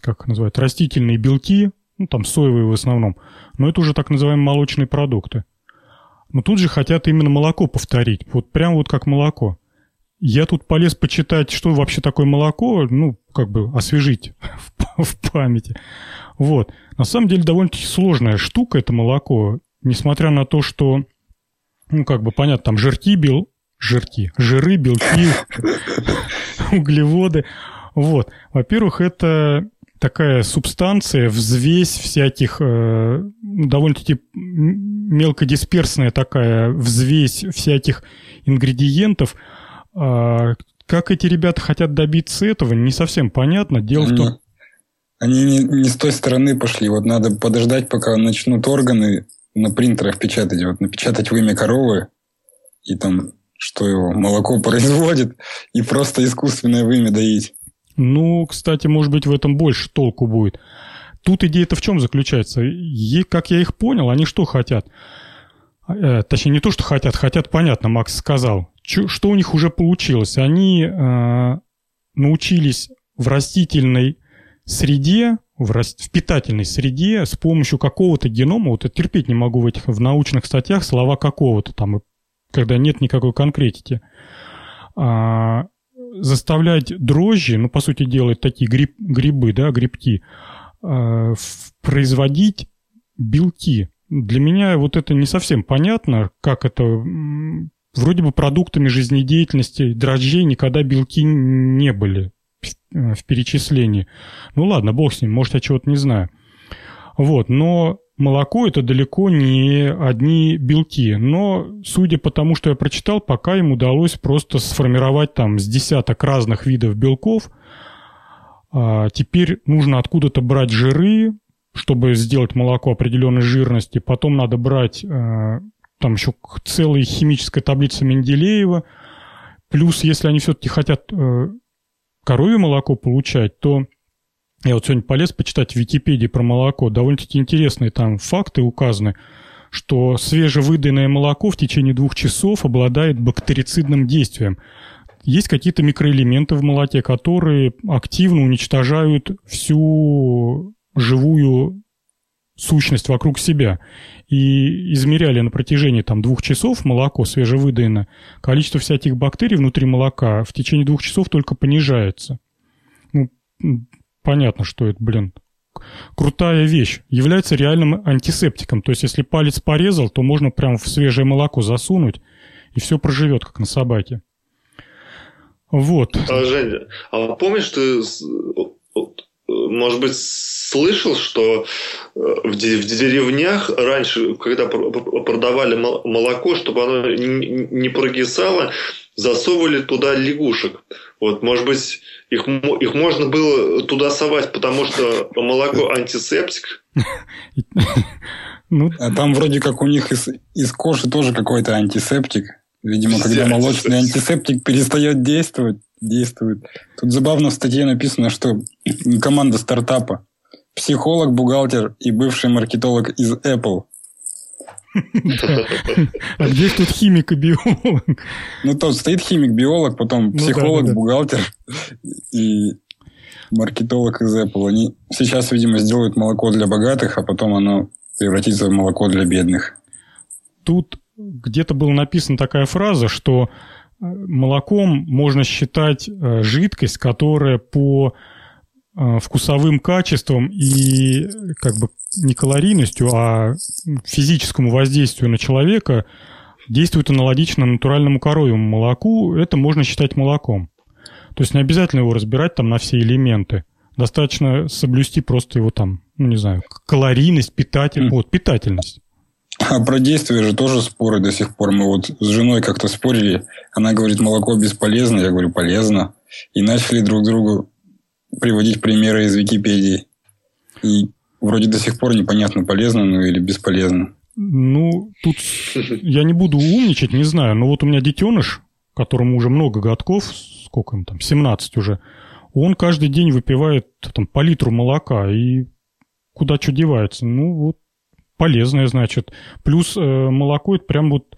как называют, растительные белки, ну, там соевые в основном, но это уже так называемые молочные продукты. Но тут же хотят именно молоко повторить, вот прям вот как молоко. Я тут полез почитать, что вообще такое молоко, ну, как бы освежить в, в памяти. Вот. На самом деле довольно-таки сложная штука это молоко несмотря на то, что, ну, как бы понятно, там жирки, бел... жирки, жиры, белки, углеводы. Вот. Во-первых, это такая субстанция, взвесь всяких, э, довольно-таки мелкодисперсная такая взвесь всяких ингредиентов. Э, как эти ребята хотят добиться этого, не совсем понятно. Дело в том... Они не, не с той стороны пошли. Вот надо подождать, пока начнут органы на принтерах печатать, вот напечатать в имя коровы, и там, что его молоко производит, и просто искусственное вымя доить. Ну, кстати, может быть, в этом больше толку будет. Тут идея-то в чем заключается? И, как я их понял, они что хотят? Э, точнее, не то, что хотят, хотят, понятно, Макс сказал. Ч- что у них уже получилось? Они э, научились в растительной среде в, рас... в питательной среде с помощью какого-то генома, вот я терпеть не могу в этих в научных статьях слова какого-то там, когда нет никакой конкретики, а, заставлять дрожжи, ну, по сути дела, такие гриб, грибы, да, грибки, а, производить белки. Для меня вот это не совсем понятно, как это... Вроде бы продуктами жизнедеятельности дрожжей никогда белки не были в перечислении. Ну ладно, бог с ним, может, я чего-то не знаю. Вот, но молоко это далеко не одни белки. Но, судя по тому, что я прочитал, пока им удалось просто сформировать там с десяток разных видов белков. А теперь нужно откуда-то брать жиры, чтобы сделать молоко определенной жирности. Потом надо брать э, там еще целая химическая таблица Менделеева. Плюс, если они все-таки хотят э, коровье молоко получать, то я вот сегодня полез почитать в Википедии про молоко. Довольно-таки интересные там факты указаны, что свежевыданное молоко в течение двух часов обладает бактерицидным действием. Есть какие-то микроэлементы в молоке, которые активно уничтожают всю живую сущность вокруг себя. И измеряли на протяжении там, двух часов молоко свежевыдаено, количество всяких бактерий внутри молока в течение двух часов только понижается. Ну, понятно, что это, блин, крутая вещь. Является реальным антисептиком. То есть, если палец порезал, то можно прямо в свежее молоко засунуть, и все проживет, как на собаке. Вот. А, Женя, а помнишь, ты, может быть, слышал, что э, в деревнях раньше, когда продавали молоко, чтобы оно не прогисало, засовывали туда лягушек. Вот, может быть, их, их можно было туда совать, потому что молоко антисептик. Ну, а там вроде как у них из, из кожи тоже какой-то антисептик. Видимо, когда молочный антисептик перестает действовать, действует. Тут забавно в статье написано, что команда стартапа, психолог, бухгалтер и бывший маркетолог из Apple. А где тут химик и биолог? Ну, тут стоит химик-биолог, потом ну психолог, бухгалтер и маркетолог из Apple. Они сейчас, видимо, сделают молоко для богатых, а потом оно превратиться в молоко для бедных. Тут где-то была написана такая фраза, что молоком можно считать э, жидкость, которая по э, вкусовым качествам и как бы не калорийностью, а физическому воздействию на человека действует аналогично натуральному коровьему молоку, это можно считать молоком. То есть не обязательно его разбирать там на все элементы. Достаточно соблюсти просто его там, ну не знаю, калорийность, питательность, mm. вот, питательность. А про действие же тоже споры до сих пор. Мы вот с женой как-то спорили. Она говорит, молоко бесполезно. Я говорю, полезно. И начали друг другу приводить примеры из Википедии. И вроде до сих пор непонятно, полезно ну или бесполезно. Ну, тут я не буду умничать, не знаю. Но вот у меня детеныш, которому уже много годков, сколько им там, 17 уже, он каждый день выпивает там, по литру молока, и куда что девается? Ну, вот полезное, значит. Плюс э, молоко, это прям вот...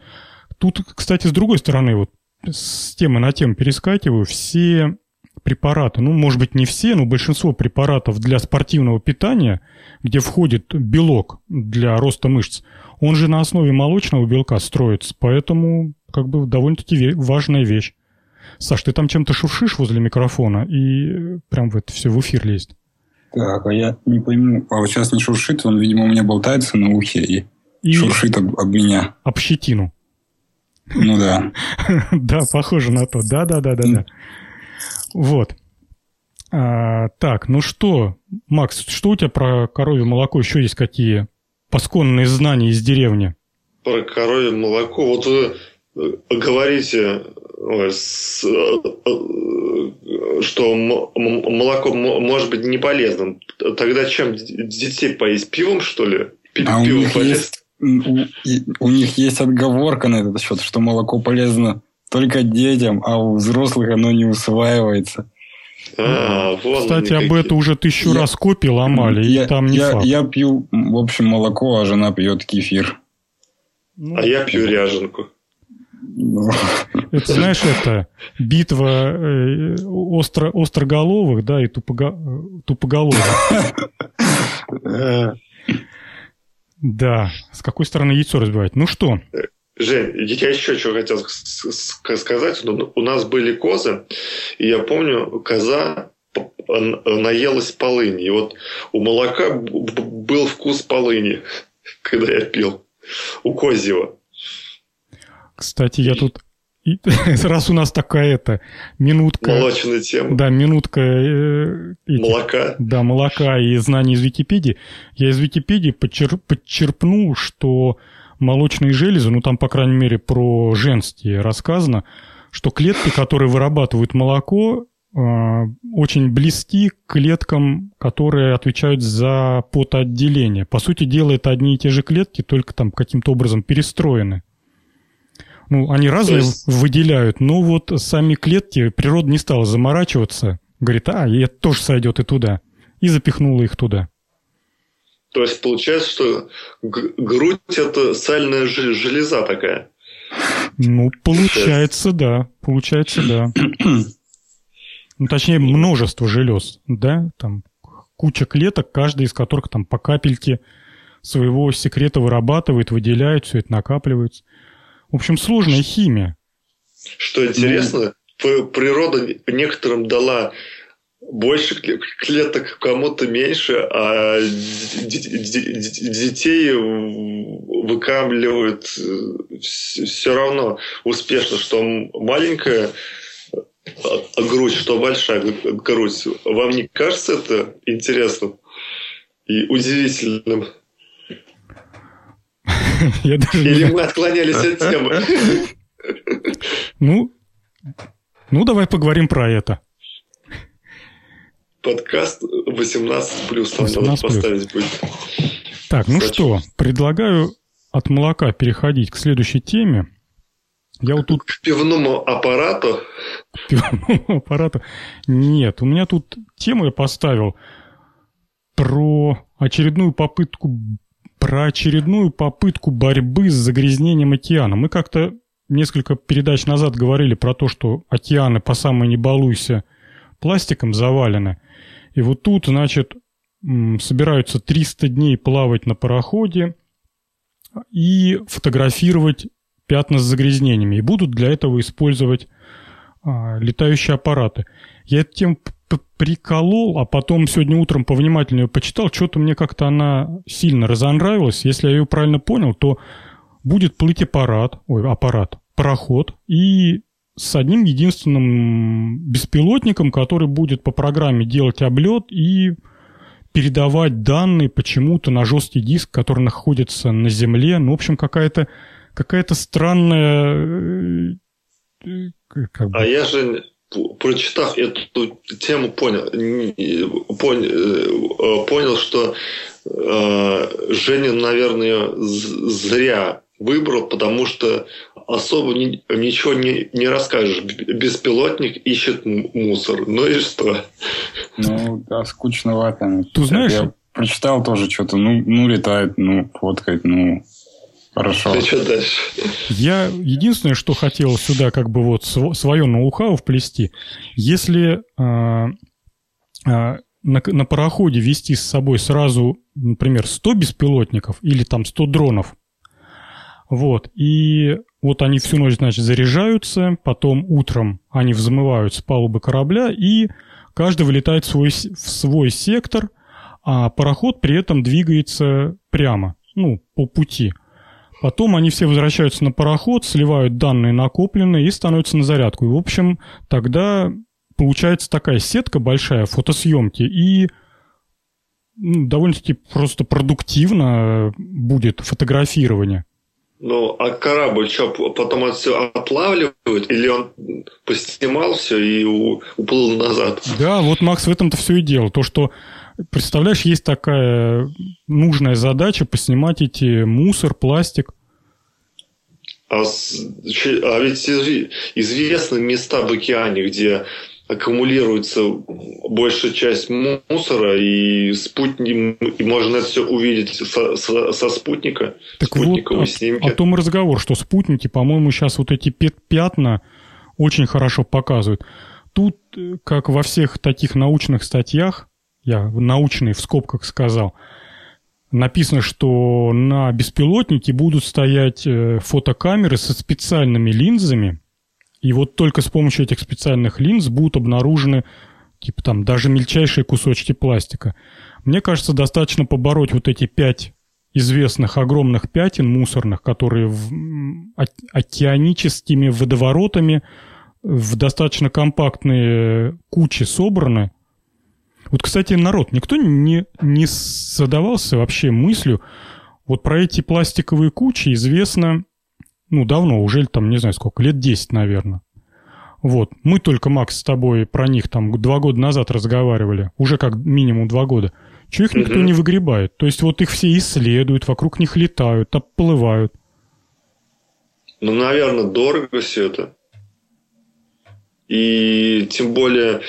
Тут, кстати, с другой стороны, вот с темы на тему перескакиваю, все препараты, ну, может быть, не все, но большинство препаратов для спортивного питания, где входит белок для роста мышц, он же на основе молочного белка строится, поэтому как бы довольно-таки важная вещь. Саш, ты там чем-то шуршишь возле микрофона и прям в это все в эфир лезет. Так, а я не пойму. А вот сейчас не шуршит, он, видимо, у меня болтается на ухе и, и... шуршит об, об меня. Об щетину. Ну да. Да, похоже на то. Да, да, да, да, да. Вот. А, так, ну что, Макс, что у тебя про коровье молоко еще есть какие посконные знания из деревни? Про коровье молоко. Вот вы говорите, что молоко может быть не полезным. Тогда чем детей поесть? Пивом, что ли? А у них, есть, у, у них есть отговорка на этот счет, что молоко полезно только детям, а у взрослых оно не усваивается. А, вон Кстати, об этом уже тысячу я, раз копии ломали, я, и там не я, факт. Я пью, в общем, молоко, а жена пьет кефир. Ну, а я пью ряженку. Это, знаешь, это битва э, остро, остроголовых, да, и тупого, тупоголовых. Да, с какой стороны яйцо разбивать? Ну что? Жень, я еще что хотел сказать. Ну, у нас были козы, и я помню, коза наелась полыни. И вот у молока был вкус полыни, когда я пил. У козьего. Кстати, я тут раз у нас такая это минутка... Молочная тема. Да, минутка... Э, этих, молока. Да, молока и знаний из Википедии. Я из Википедии подчерп, подчерпнул, что молочные железы, ну там, по крайней мере, про женские рассказано, что клетки, которые вырабатывают молоко, э, очень близки к клеткам, которые отвечают за потоотделение. По сути дела, это одни и те же клетки, только там каким-то образом перестроены. Ну, они разные есть... выделяют, но вот сами клетки природа не стала заморачиваться. Говорит, а, и это тоже сойдет и туда. И запихнула их туда. То есть получается, что грудь это сальная железа такая. Ну, получается, да. Получается, да. Ну, точнее, множество желез, да, там куча клеток, каждая из которых там по капельке своего секрета вырабатывает, выделяет, все это накапливается. В общем, сложная химия. Что интересно, ну, природа некоторым дала больше клеток, кому-то меньше, а детей выкамливают э, все равно успешно, что маленькая а, грудь, что большая грудь. Вам не кажется это интересным и удивительным? Или мы отклонялись от темы? Ну, ну, давай поговорим про это. Подкаст 18 плюс там 18 поставить будет. Так, ну что, предлагаю от молока переходить к следующей теме. Я вот тут... К пивному аппарату? К пивному аппарату? Нет, у меня тут тему я поставил про очередную попытку про очередную попытку борьбы с загрязнением океана. Мы как-то несколько передач назад говорили про то, что океаны по самой не балуйся пластиком завалены. И вот тут, значит, собираются 300 дней плавать на пароходе и фотографировать пятна с загрязнениями, и будут для этого использовать а, летающие аппараты. Я эту тему приколол, а потом сегодня утром повнимательнее почитал, что-то мне как-то она сильно разонравилась. Если я ее правильно понял, то будет плыть аппарат, ой, аппарат, пароход, и с одним единственным беспилотником, который будет по программе делать облет и передавать данные почему-то на жесткий диск, который находится на Земле. Ну, в общем, какая-то какая-то странная... Э, как бы... А я же, прочитав эту тему, понял, понял, э, понял что э, Женя, наверное, зря выбрал, потому что особо ни, ничего не, не расскажешь. Беспилотник ищет мусор. Ну и что? Ну, да, скучновато. Ты знаешь... Я прочитал тоже что-то. Ну, ну, летает, ну, фоткает, ну, Хорошо. Ты что дальше? Я единственное, что хотел сюда как бы вот свое ноу-хау вплести. Если э, э, на, на пароходе вести с собой сразу, например, 100 беспилотников или там 100 дронов, вот, и вот они всю ночь, значит, заряжаются, потом утром они взмывают с палубы корабля, и каждый вылетает в свой, в свой сектор, а пароход при этом двигается прямо, ну, по пути – Потом они все возвращаются на пароход, сливают данные накопленные и становятся на зарядку. И, в общем, тогда получается такая сетка большая фотосъемки, и ну, довольно-таки просто продуктивно будет фотографирование. Ну, а корабль что, потом это все отлавливают, или он поснимал все и уплыл назад? Да, вот Макс в этом-то все и делал. То, что Представляешь, есть такая нужная задача поснимать эти мусор, пластик. А, а ведь известны места в океане, где аккумулируется большая часть мусора, и спутник, и можно это все увидеть со, со, со спутника, так спутниковой вот, снимки. О, о том и разговор, что спутники, по-моему, сейчас вот эти пятна очень хорошо показывают. Тут, э, как во всех таких научных статьях, я научный в скобках сказал, написано, что на беспилотнике будут стоять э, фотокамеры со специальными линзами, и вот только с помощью этих специальных линз будут обнаружены типа там даже мельчайшие кусочки пластика. Мне кажется, достаточно побороть вот эти пять известных огромных пятен мусорных, которые в, океаническими водоворотами в достаточно компактные кучи собраны, вот, кстати, народ, никто не, не задавался вообще мыслью, вот про эти пластиковые кучи известно, ну, давно, уже там, не знаю сколько, лет 10, наверное. Вот, мы только, Макс, с тобой про них там два года назад разговаривали, уже как минимум два года. Чего их никто не выгребает? То есть вот их все исследуют, вокруг них летают, оплывают. Ну, наверное, дорого все это. И тем более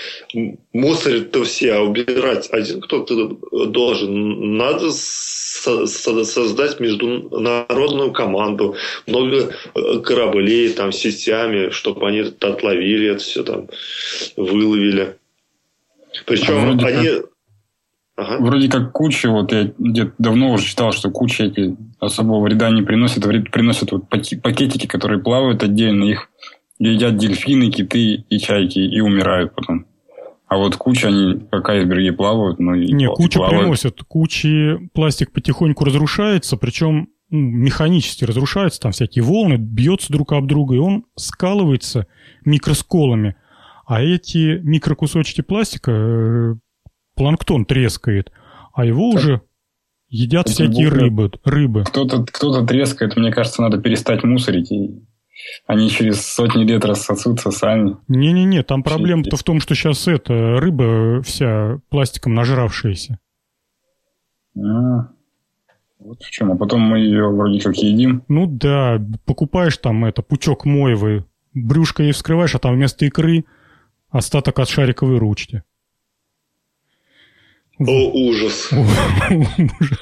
мусорят-то все, а убирать один кто-то должен. Надо создать международную команду, много кораблей, там, сетями, чтобы они это отловили, это все там выловили. Причем а вроде они... Как... Ага. Вроде как куча, вот я где-то давно уже читал, что куча эти особого вреда не приносят, вред приносят вот пакетики, которые плавают отдельно, их едят дельфины, киты и чайки и умирают потом. А вот куча, они как айсберги плавают, но и Не, куча плавают. приносят. Кучи пластик потихоньку разрушается, причем ну, механически разрушается, там всякие волны, бьется друг об друга, и он скалывается микросколами. А эти микрокусочки пластика э, планктон трескает, а его так, уже едят всякие рыбы. рыбы. Кто-то кто трескает, мне кажется, надо перестать мусорить и они через сотни лет рассосутся сами. Не-не-не, там проблема-то в том, что сейчас это рыба вся пластиком нажравшаяся. А, вот в чем. А потом мы ее вроде как едим. Ну да, покупаешь там это пучок моевый, брюшко ей вскрываешь, а там вместо икры остаток от шариковой ручки. О, ужас. Ужас.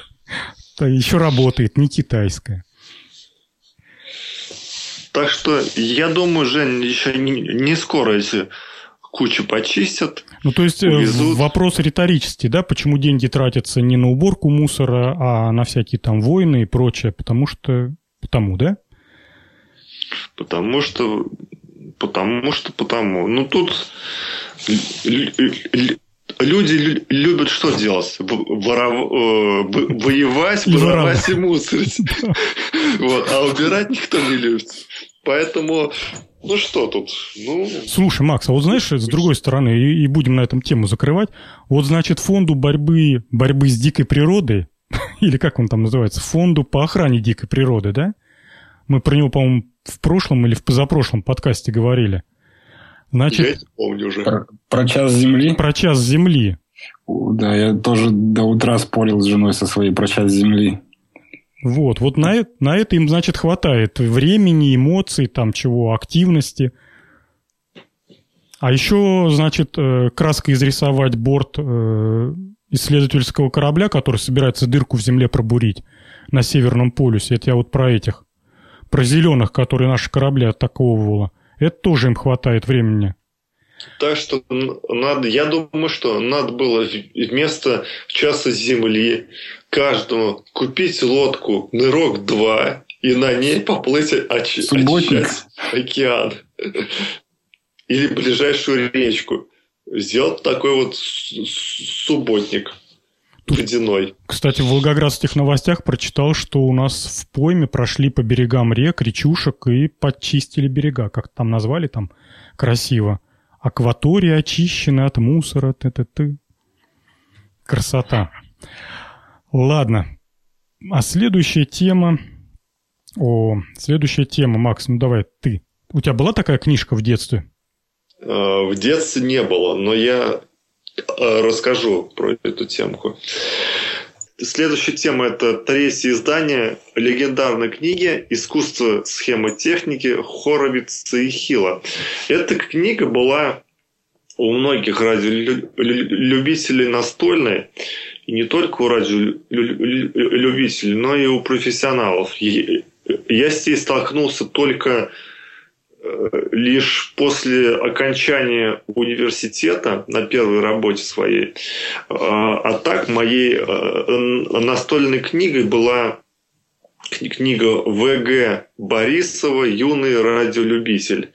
Еще работает, не китайская. Так что я думаю, Жень, еще не, не скоро эти кучу почистят. Ну, то есть э, увезут. вопрос риторический, да, почему деньги тратятся не на уборку мусора, а на всякие там войны и прочее, потому что... Потому, да? Потому что... Потому что потому. Ну, тут люди любят что делать? Воров... Э, воевать, воровать и мусорить. Вот. А убирать никто не любит. Поэтому, ну что тут? Ну... Слушай, Макс, а вот знаешь, с другой стороны, и, и будем на этом тему закрывать, вот значит фонду борьбы, борьбы с дикой природой, или как он там называется, фонду по охране дикой природы, да? Мы про него, по-моему, в прошлом или в позапрошлом подкасте говорили. Значит, я не помню уже. Про, про час земли? Про час земли. Да, я тоже до утра спорил с женой со своей про час земли. Вот, вот на, это, на это им, значит, хватает времени, эмоций, там чего, активности. А еще, значит, э, краской изрисовать борт э, исследовательского корабля, который собирается дырку в земле пробурить на Северном полюсе. Это я вот про этих, про зеленых, которые наши корабли атаковывало. Это тоже им хватает времени. Так что надо, я думаю, что надо было вместо часа земли каждому купить лодку «Нырок 2» и на ней поплыть оч... очищать океан. Или ближайшую речку. Сделать такой вот субботник водяной. Кстати, в волгоградских новостях прочитал, что у нас в пойме прошли по берегам рек, речушек и подчистили берега. Как там назвали там красиво. Акватория очищена от мусора, т-т-т. Красота. Ладно. А следующая тема... О, следующая тема, Макс, ну давай ты. У тебя была такая книжка в детстве? А, в детстве не было, но я расскажу про эту темку. Следующая тема – это третье издание легендарной книги «Искусство схемотехники Хоровица и Хила». Эта книга была у многих радиолюбителей настольной, и не только у радиолюбителей, но и у профессионалов. Я с ней столкнулся только Э, лишь после окончания университета на первой работе своей. А, а так моей э, настольной книгой была книга В.Г. Борисова «Юный радиолюбитель».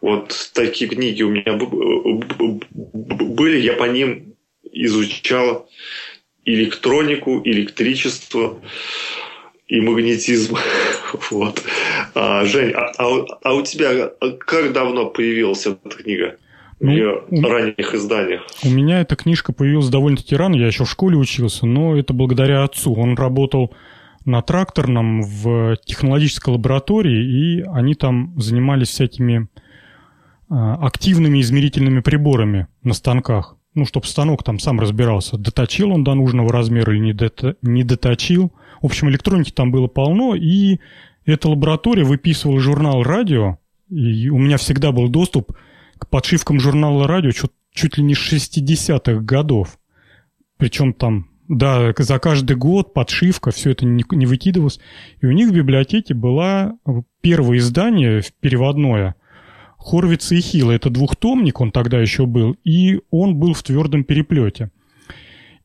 Вот такие книги у меня были, я по ним изучал электронику, электричество и магнетизм. вот. А, Жень, а, а, а у тебя как давно появилась эта книга? в ну, ее ранних изданиях. У меня эта книжка появилась довольно-таки рано, я еще в школе учился, но это благодаря отцу. Он работал на тракторном в технологической лаборатории, и они там занимались всякими а, активными измерительными приборами на станках. Ну, чтобы станок там сам разбирался, доточил он до нужного размера или не, дото, не доточил. В общем, электроники там было полно, и эта лаборатория выписывала журнал «Радио», и у меня всегда был доступ к подшивкам журнала «Радио» чуть, чуть ли не 60-х годов. Причем там, да, за каждый год подшивка, все это не, не выкидывалось. И у них в библиотеке было первое издание переводное Хорвица и Хила. Это двухтомник, он тогда еще был, и он был в твердом переплете.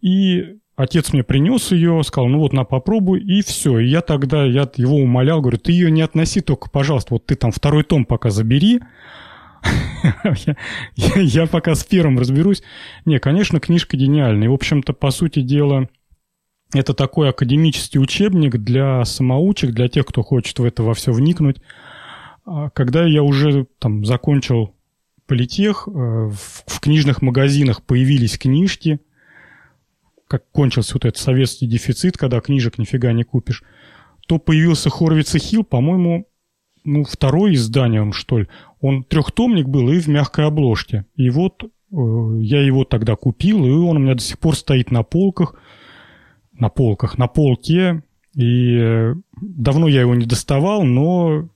И Отец мне принес ее, сказал, ну вот, на попробуй, и все. И я тогда, я его умолял, говорю, ты ее не относи только, пожалуйста, вот ты там второй том пока забери, я пока с первым разберусь. Не, конечно, книжка гениальная. В общем-то, по сути дела, это такой академический учебник для самоучек, для тех, кто хочет в это во все вникнуть. А когда я уже там закончил политех, э, в книжных магазинах появились книжки, как кончился вот этот советский дефицит, когда книжек нифига не купишь, то появился Хорвиц и Хилл, по-моему, ну, второе издание он, что ли. Он трехтомник был и в мягкой обложке. И вот э, я его тогда купил, и он у меня до сих пор стоит на полках, на полках, на полке. И э, давно я его не доставал, но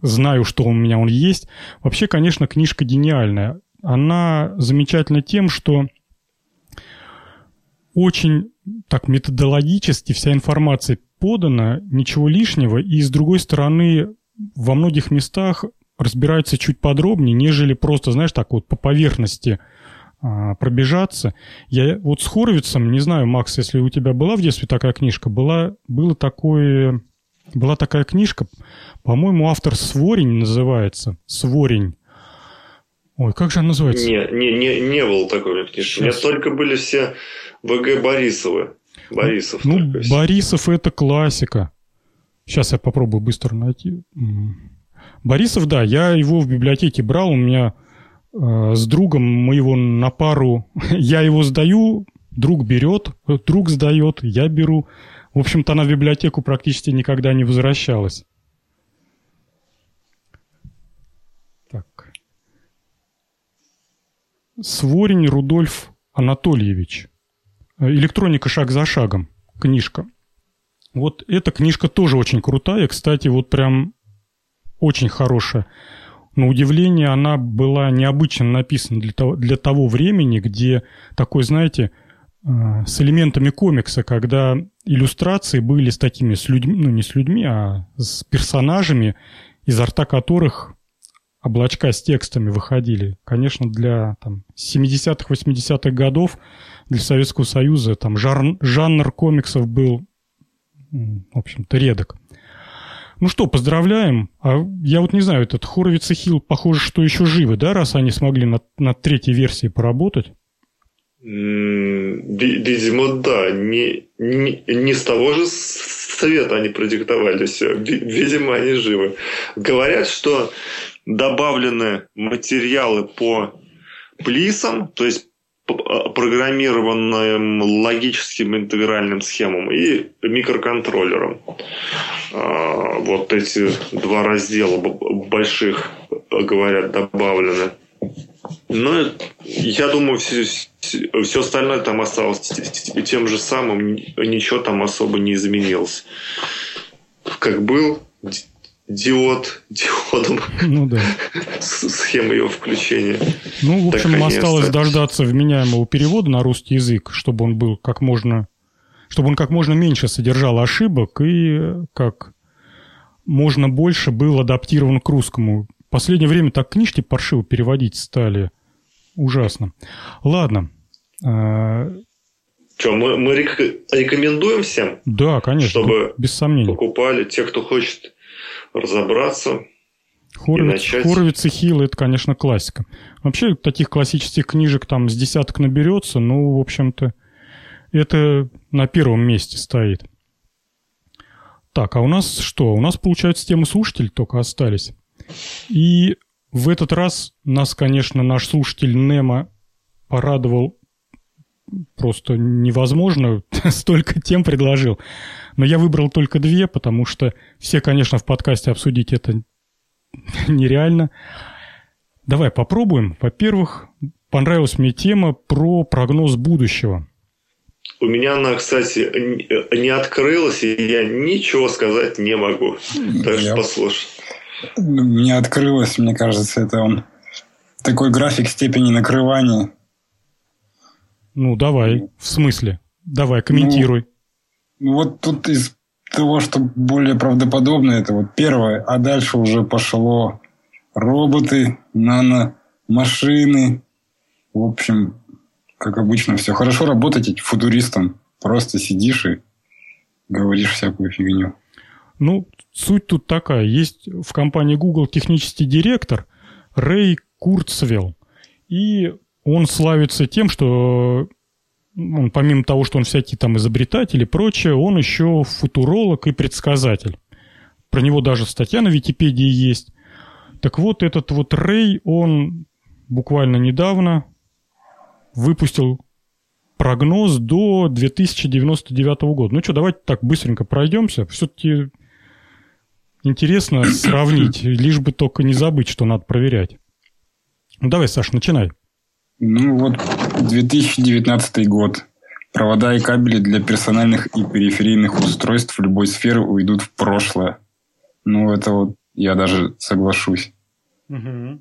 знаю, что у меня он есть. Вообще, конечно, книжка гениальная. Она замечательна тем, что очень так методологически вся информация подана, ничего лишнего, и с другой стороны во многих местах разбирается чуть подробнее, нежели просто, знаешь, так вот по поверхности а, пробежаться. Я вот с Хоровицем, не знаю, Макс, если у тебя была в детстве такая книжка, была, было такое, была такая книжка, по-моему, автор Сворень называется, Сворень. Ой, как же она называется? Не, не, не, не было такой книжки. У меня только были все ВГ Борисовы. Борисов. Ну, Борисов это классика. Сейчас я попробую быстро найти. Борисов, да, я его в библиотеке брал, у меня э, с другом мы его на пару, я его сдаю, друг берет, друг сдает, я беру. В общем-то, она в библиотеку практически никогда не возвращалась. Так. Сворень Рудольф Анатольевич. Электроника шаг за шагом. Книжка. Вот эта книжка тоже очень крутая. Кстати, вот прям очень хорошая. На удивление, она была необычно написана для того, для того времени, где такой, знаете, э, с элементами комикса, когда иллюстрации были с такими, с людьми, ну не с людьми, а с персонажами, изо рта которых облачка с текстами выходили. Конечно, для там, 70-х, 80-х годов для Советского Союза там жар, жанр комиксов был в общем-то, редок. Ну что, поздравляем. А я вот не знаю, этот Хоровиц и Хилл, похоже, что еще живы, да, раз они смогли над, над третьей версией поработать? Видимо, да. Не, не, не с того же совета они продиктовали все. Видимо, они живы. Говорят, что добавлены материалы по плисам, то есть программированным логическим интегральным схемам и микроконтроллером. А, вот эти два раздела больших, говорят, добавлены. Но я думаю, все, все остальное там осталось тем же самым, ничего там особо не изменилось. Как был диод диодом. Ну да. Схема его включения. Ну, в общем, осталось дождаться вменяемого перевода на русский язык, чтобы он был как можно чтобы он как можно меньше содержал ошибок и как можно больше был адаптирован к русскому. В последнее время так книжки паршиво переводить стали. Ужасно. Ладно. А, Что, мы, мы рекомендуем всем? Да, конечно. Чтобы без сомнений. покупали те, кто хочет разобраться. Хоровиц, и Хоровиц и Хилл – это, конечно, классика. Вообще, таких классических книжек там с десяток наберется, ну, в общем-то, это на первом месте стоит. Так, а у нас что? У нас, получается, темы слушателей только остались. И в этот раз нас, конечно, наш слушатель Немо порадовал просто невозможно, столько тем предложил. Но я выбрал только две, потому что все, конечно, в подкасте обсудить это нереально. Давай попробуем. Во-первых, понравилась мне тема про прогноз будущего. У меня она, кстати, не открылась, и я ничего сказать не могу. Так что послушай. Не открылась, мне кажется, это он такой график степени накрывания. Ну, давай. В смысле? Давай, комментируй. Ну, вот тут из того, что более правдоподобно, это вот первое, а дальше уже пошло роботы, нано-машины. В общем, как обычно, все хорошо работать футуристом. Просто сидишь и говоришь всякую фигню. Ну, суть тут такая. Есть в компании Google технический директор Рэй Курцвелл. И он славится тем, что он, помимо того, что он всякий там изобретатель и прочее, он еще футуролог и предсказатель. Про него даже статья на Википедии есть. Так вот, этот вот Рэй, он буквально недавно выпустил прогноз до 2099 года. Ну что, давайте так быстренько пройдемся. Все-таки интересно сравнить, лишь бы только не забыть, что надо проверять. Ну давай, Саш, начинай. Ну вот 2019 год. Провода и кабели для персональных и периферийных устройств любой сферы уйдут в прошлое. Ну, это вот я даже соглашусь. Угу.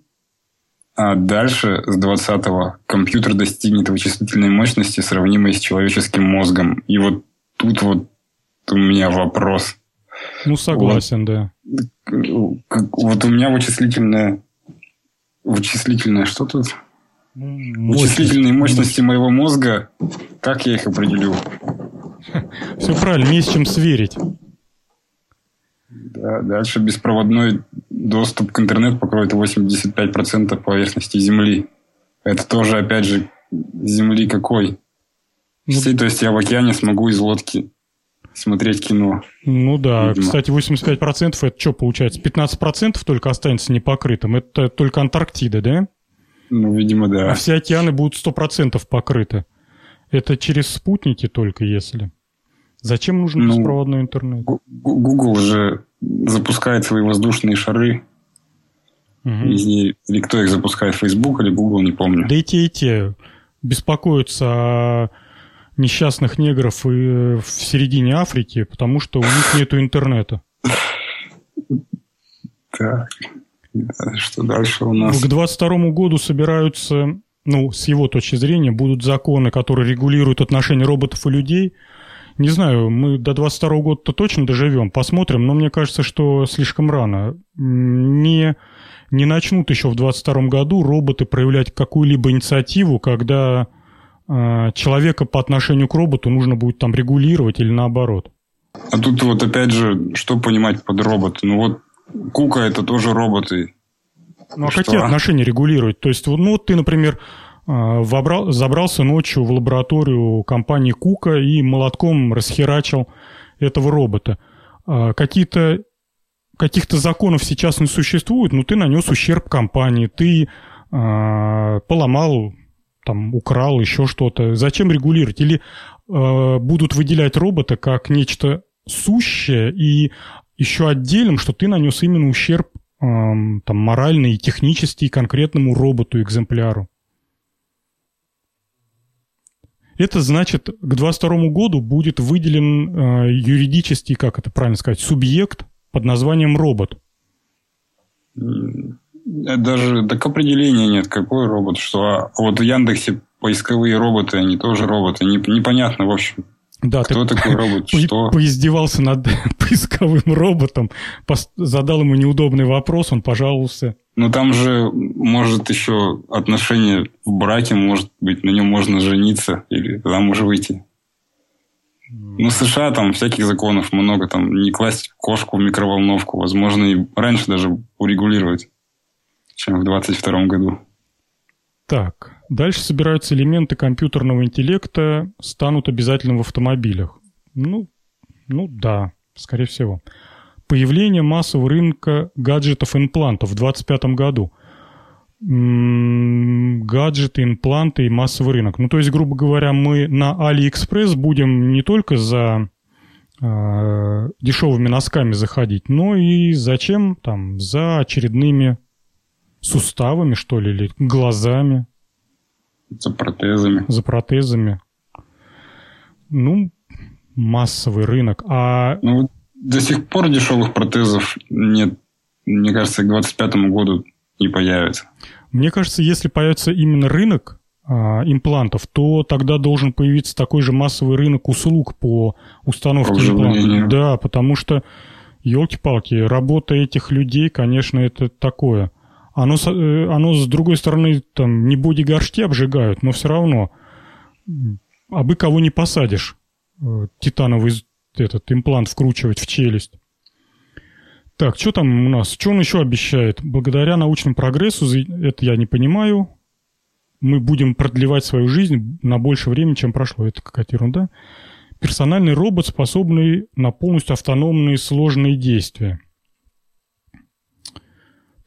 А дальше, с 20-го, компьютер достигнет вычислительной мощности, сравнимой с человеческим мозгом. И вот тут вот у меня вопрос. Ну, согласен, вот, да. Вот у меня вычислительная... Вычислительная что тут? Мощность. Вычислительные мощности моего мозга, как я их определю? Все правильно, не с чем сверить. Да, дальше беспроводной доступ к интернету покроет 85% поверхности Земли. Это тоже, опять же, Земли какой? Ну, то есть я в океане смогу из лодки смотреть кино. Ну да, видимо. кстати, 85% это что получается? 15% только останется непокрытым. Это только Антарктида, да? Ну, видимо, да. А все океаны будут 100% покрыты. Это через спутники только если. Зачем нужен ну, беспроводной интернет? Google же запускает свои воздушные шары. Угу. Из или кто их запускает, Facebook или Google, не помню. Да и те, и те беспокоятся о несчастных негров и в середине Африки, потому что у них нет интернета. Так. Что дальше у нас? К 22 году собираются, ну, с его точки зрения, будут законы, которые регулируют отношения роботов и людей. Не знаю, мы до 22 года-то точно доживем, посмотрим, но мне кажется, что слишком рано. Не, не начнут еще в 22 году роботы проявлять какую-либо инициативу, когда э, человека по отношению к роботу нужно будет там регулировать или наоборот. А тут вот опять же, что понимать под робот? Ну вот Кука это тоже роботы. Ну, а какие отношения регулировать? То есть, ну, вот ты, например, а, вобрал, забрался ночью в лабораторию компании Кука и молотком расхерачил этого робота. А, какие-то каких-то законов сейчас не существует, но ты нанес ущерб компании, ты э, поломал, там, украл еще что-то. Зачем регулировать? Или э, будут выделять робота как нечто сущее и еще отдельным, что ты нанес именно ущерб там, моральный и технический конкретному роботу, экземпляру. Это значит, к 22 году будет выделен э, юридический, как это правильно сказать, субъект под названием робот. Даже так определения нет, какой робот, что а вот в Яндексе поисковые роботы, они тоже роботы. Непонятно, в общем, да, Кто ты такой робот? Что? Поиздевался над поисковым роботом, задал ему неудобный вопрос, он пожаловался. Ну там же может еще отношение в браке, может быть, на нем можно жениться или замуж выйти. Ну, в США там всяких законов много, там не класть кошку в микроволновку, возможно, и раньше даже урегулировать, чем в 22 году. Так, Дальше собираются элементы компьютерного интеллекта, станут обязательным в автомобилях. Ну, ну да, скорее всего. Появление массового рынка гаджетов-имплантов в 2025 году. М-м, гаджеты, импланты и массовый рынок. Ну, то есть, грубо говоря, мы на AliExpress будем не только за э, дешевыми носками заходить, но и зачем там за очередными суставами, что ли, или глазами. За протезами. За протезами. Ну, массовый рынок. А... Ну, до сих пор дешевых протезов нет. Мне кажется, к 2025 году не появится. Мне кажется, если появится именно рынок а, имплантов, то тогда должен появиться такой же массовый рынок услуг по установке по имплантов. Да, потому что, елки-палки, работа этих людей, конечно, это такое – оно, э, оно с другой стороны, там, не боди-горшки обжигают, но все равно, а бы кого не посадишь, э, титановый этот имплант вкручивать в челюсть. Так, что там у нас? Что он еще обещает? Благодаря научному прогрессу, это я не понимаю, мы будем продлевать свою жизнь на больше времени, чем прошло. Это какая-то ерунда. Персональный робот, способный на полностью автономные сложные действия.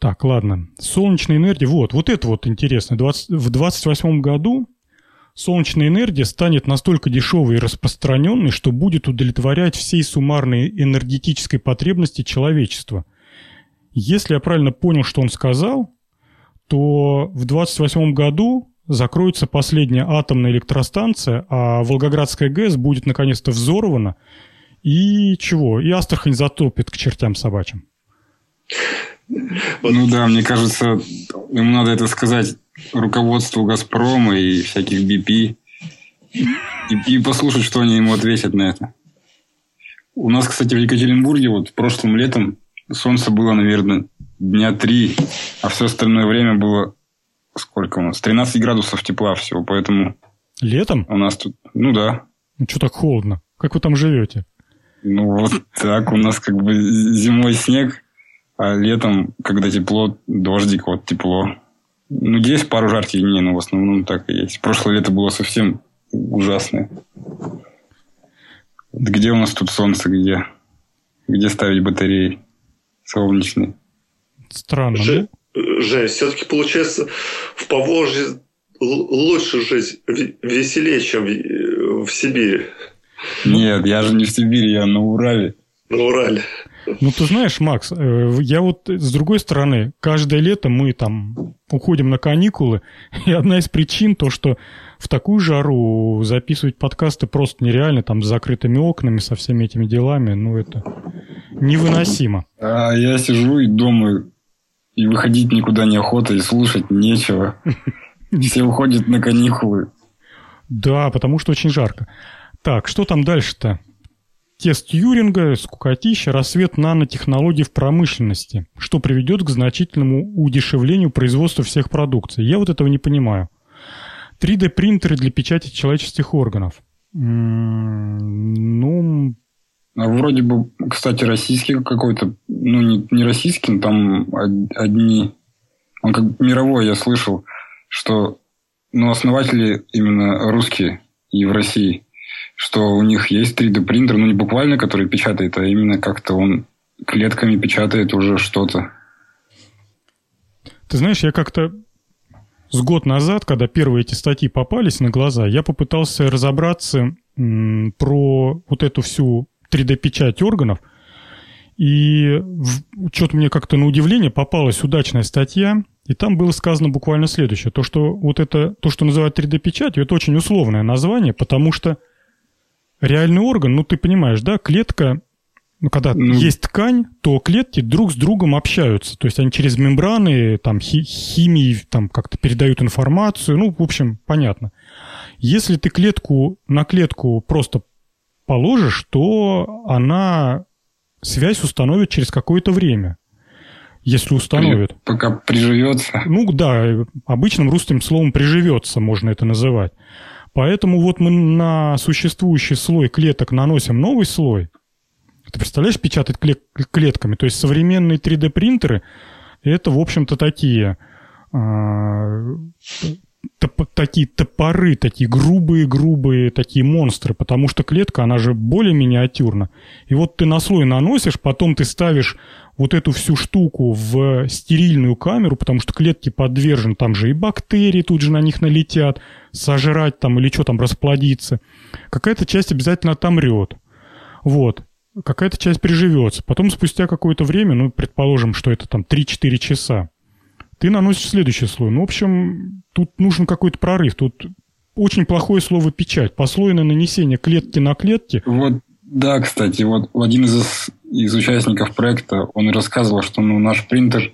Так, ладно. Солнечная энергия. Вот, вот это вот интересно. 20, в 28 году солнечная энергия станет настолько дешевой и распространенной, что будет удовлетворять всей суммарной энергетической потребности человечества. Если я правильно понял, что он сказал, то в 28 году закроется последняя атомная электростанция, а Волгоградская ГЭС будет наконец-то взорвана, и чего? И Астрахань затопит к чертям собачьим. Ну да, мне кажется, ему надо это сказать руководству «Газпрома» и всяких BP. И, и послушать, что они ему ответят на это. У нас, кстати, в Екатеринбурге вот прошлым летом солнце было, наверное, дня три, а все остальное время было сколько у нас? 13 градусов тепла всего, поэтому... Летом? У нас тут, ну да. Ну что так холодно? Как вы там живете? Ну вот так, у нас как бы зимой снег, а летом, когда тепло, дождик, вот тепло. Ну, есть пару жарких дней, но в основном так и есть. Прошлое лето было совсем ужасное. Где у нас тут солнце, где? Где ставить батареи солнечные? Странно. Ж... Жень, все-таки получается в Поволжье лучше жить, веселее, чем в Сибири. Нет, я же не в Сибири, я на Урале. На Урале. Ну, ты знаешь, Макс, э, я вот с другой стороны, каждое лето мы там уходим на каникулы, и одна из причин то, что в такую жару записывать подкасты просто нереально, там, с закрытыми окнами, со всеми этими делами, ну, это невыносимо. А я сижу и думаю, и выходить никуда не охота, и слушать нечего. Все уходят на каникулы. Да, потому что очень жарко. Так, что там дальше-то? Тест Юринга, скукотища, рассвет нанотехнологий в промышленности, что приведет к значительному удешевлению производства всех продукций. Я вот этого не понимаю. 3D-принтеры для печати человеческих органов. Ну, а вроде бы, кстати, российский какой-то, ну, не, не российский, но там одни... Он как мировой, я слышал, что ну, основатели именно русские и в России, что у них есть 3D-принтер, ну, не буквально, который печатает, а именно как-то он клетками печатает уже что-то. Ты знаешь, я как-то с год назад, когда первые эти статьи попались на глаза, я попытался разобраться про вот эту всю 3D-печать органов. И что-то мне как-то на удивление попалась удачная статья, и там было сказано буквально следующее. То, что вот это, то, что называют 3D-печатью, это очень условное название, потому что реальный орган, ну ты понимаешь, да, клетка, ну когда ну, есть ткань, то клетки друг с другом общаются. То есть они через мембраны, там, хи химии, там как-то передают информацию, ну, в общем, понятно. Если ты клетку на клетку просто положишь, то она связь установит через какое-то время. Если установит. Пока приживется. Ну да, обычным русским словом приживется, можно это называть. Поэтому вот мы на существующий слой клеток наносим новый слой. Ты представляешь, печатать клетками? То есть современные 3D-принтеры это, в общем-то, такие а, топ, такие топоры, такие грубые-грубые такие монстры, потому что клетка, она же более миниатюрна. И вот ты на слой наносишь, потом ты ставишь вот эту всю штуку в стерильную камеру, потому что клетки подвержены, там же и бактерии тут же на них налетят, сожрать там или что там, расплодиться. Какая-то часть обязательно отомрет. Вот. Какая-то часть приживется. Потом спустя какое-то время, ну, предположим, что это там 3-4 часа, ты наносишь следующий слой. Ну, в общем, тут нужен какой-то прорыв. Тут очень плохое слово «печать». Послойное нанесение клетки на клетки. Вот, да, кстати, вот один из, из участников проекта, он рассказывал, что ну, наш принтер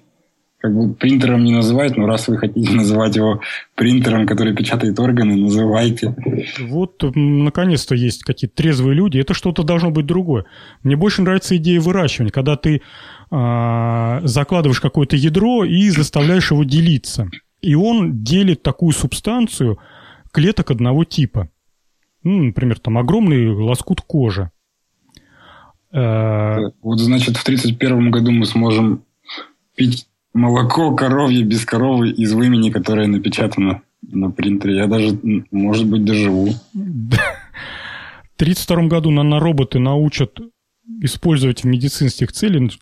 как бы принтером не называют, но раз вы хотите называть его принтером, который печатает органы, называйте. Вот, наконец-то, есть какие-то трезвые люди. Это что-то должно быть другое. Мне больше нравится идея выращивания, когда ты э, закладываешь какое-то ядро и заставляешь его делиться. И он делит такую субстанцию клеток одного типа. Ну, например, там огромный лоскут кожи. Э, вот, значит, в 1931 году мы сможем пить молоко коровье без коровы из вымени, которое напечатано на принтере. Я даже, может быть, доживу. В 1932 году нанороботы научат использовать в медицинских целях,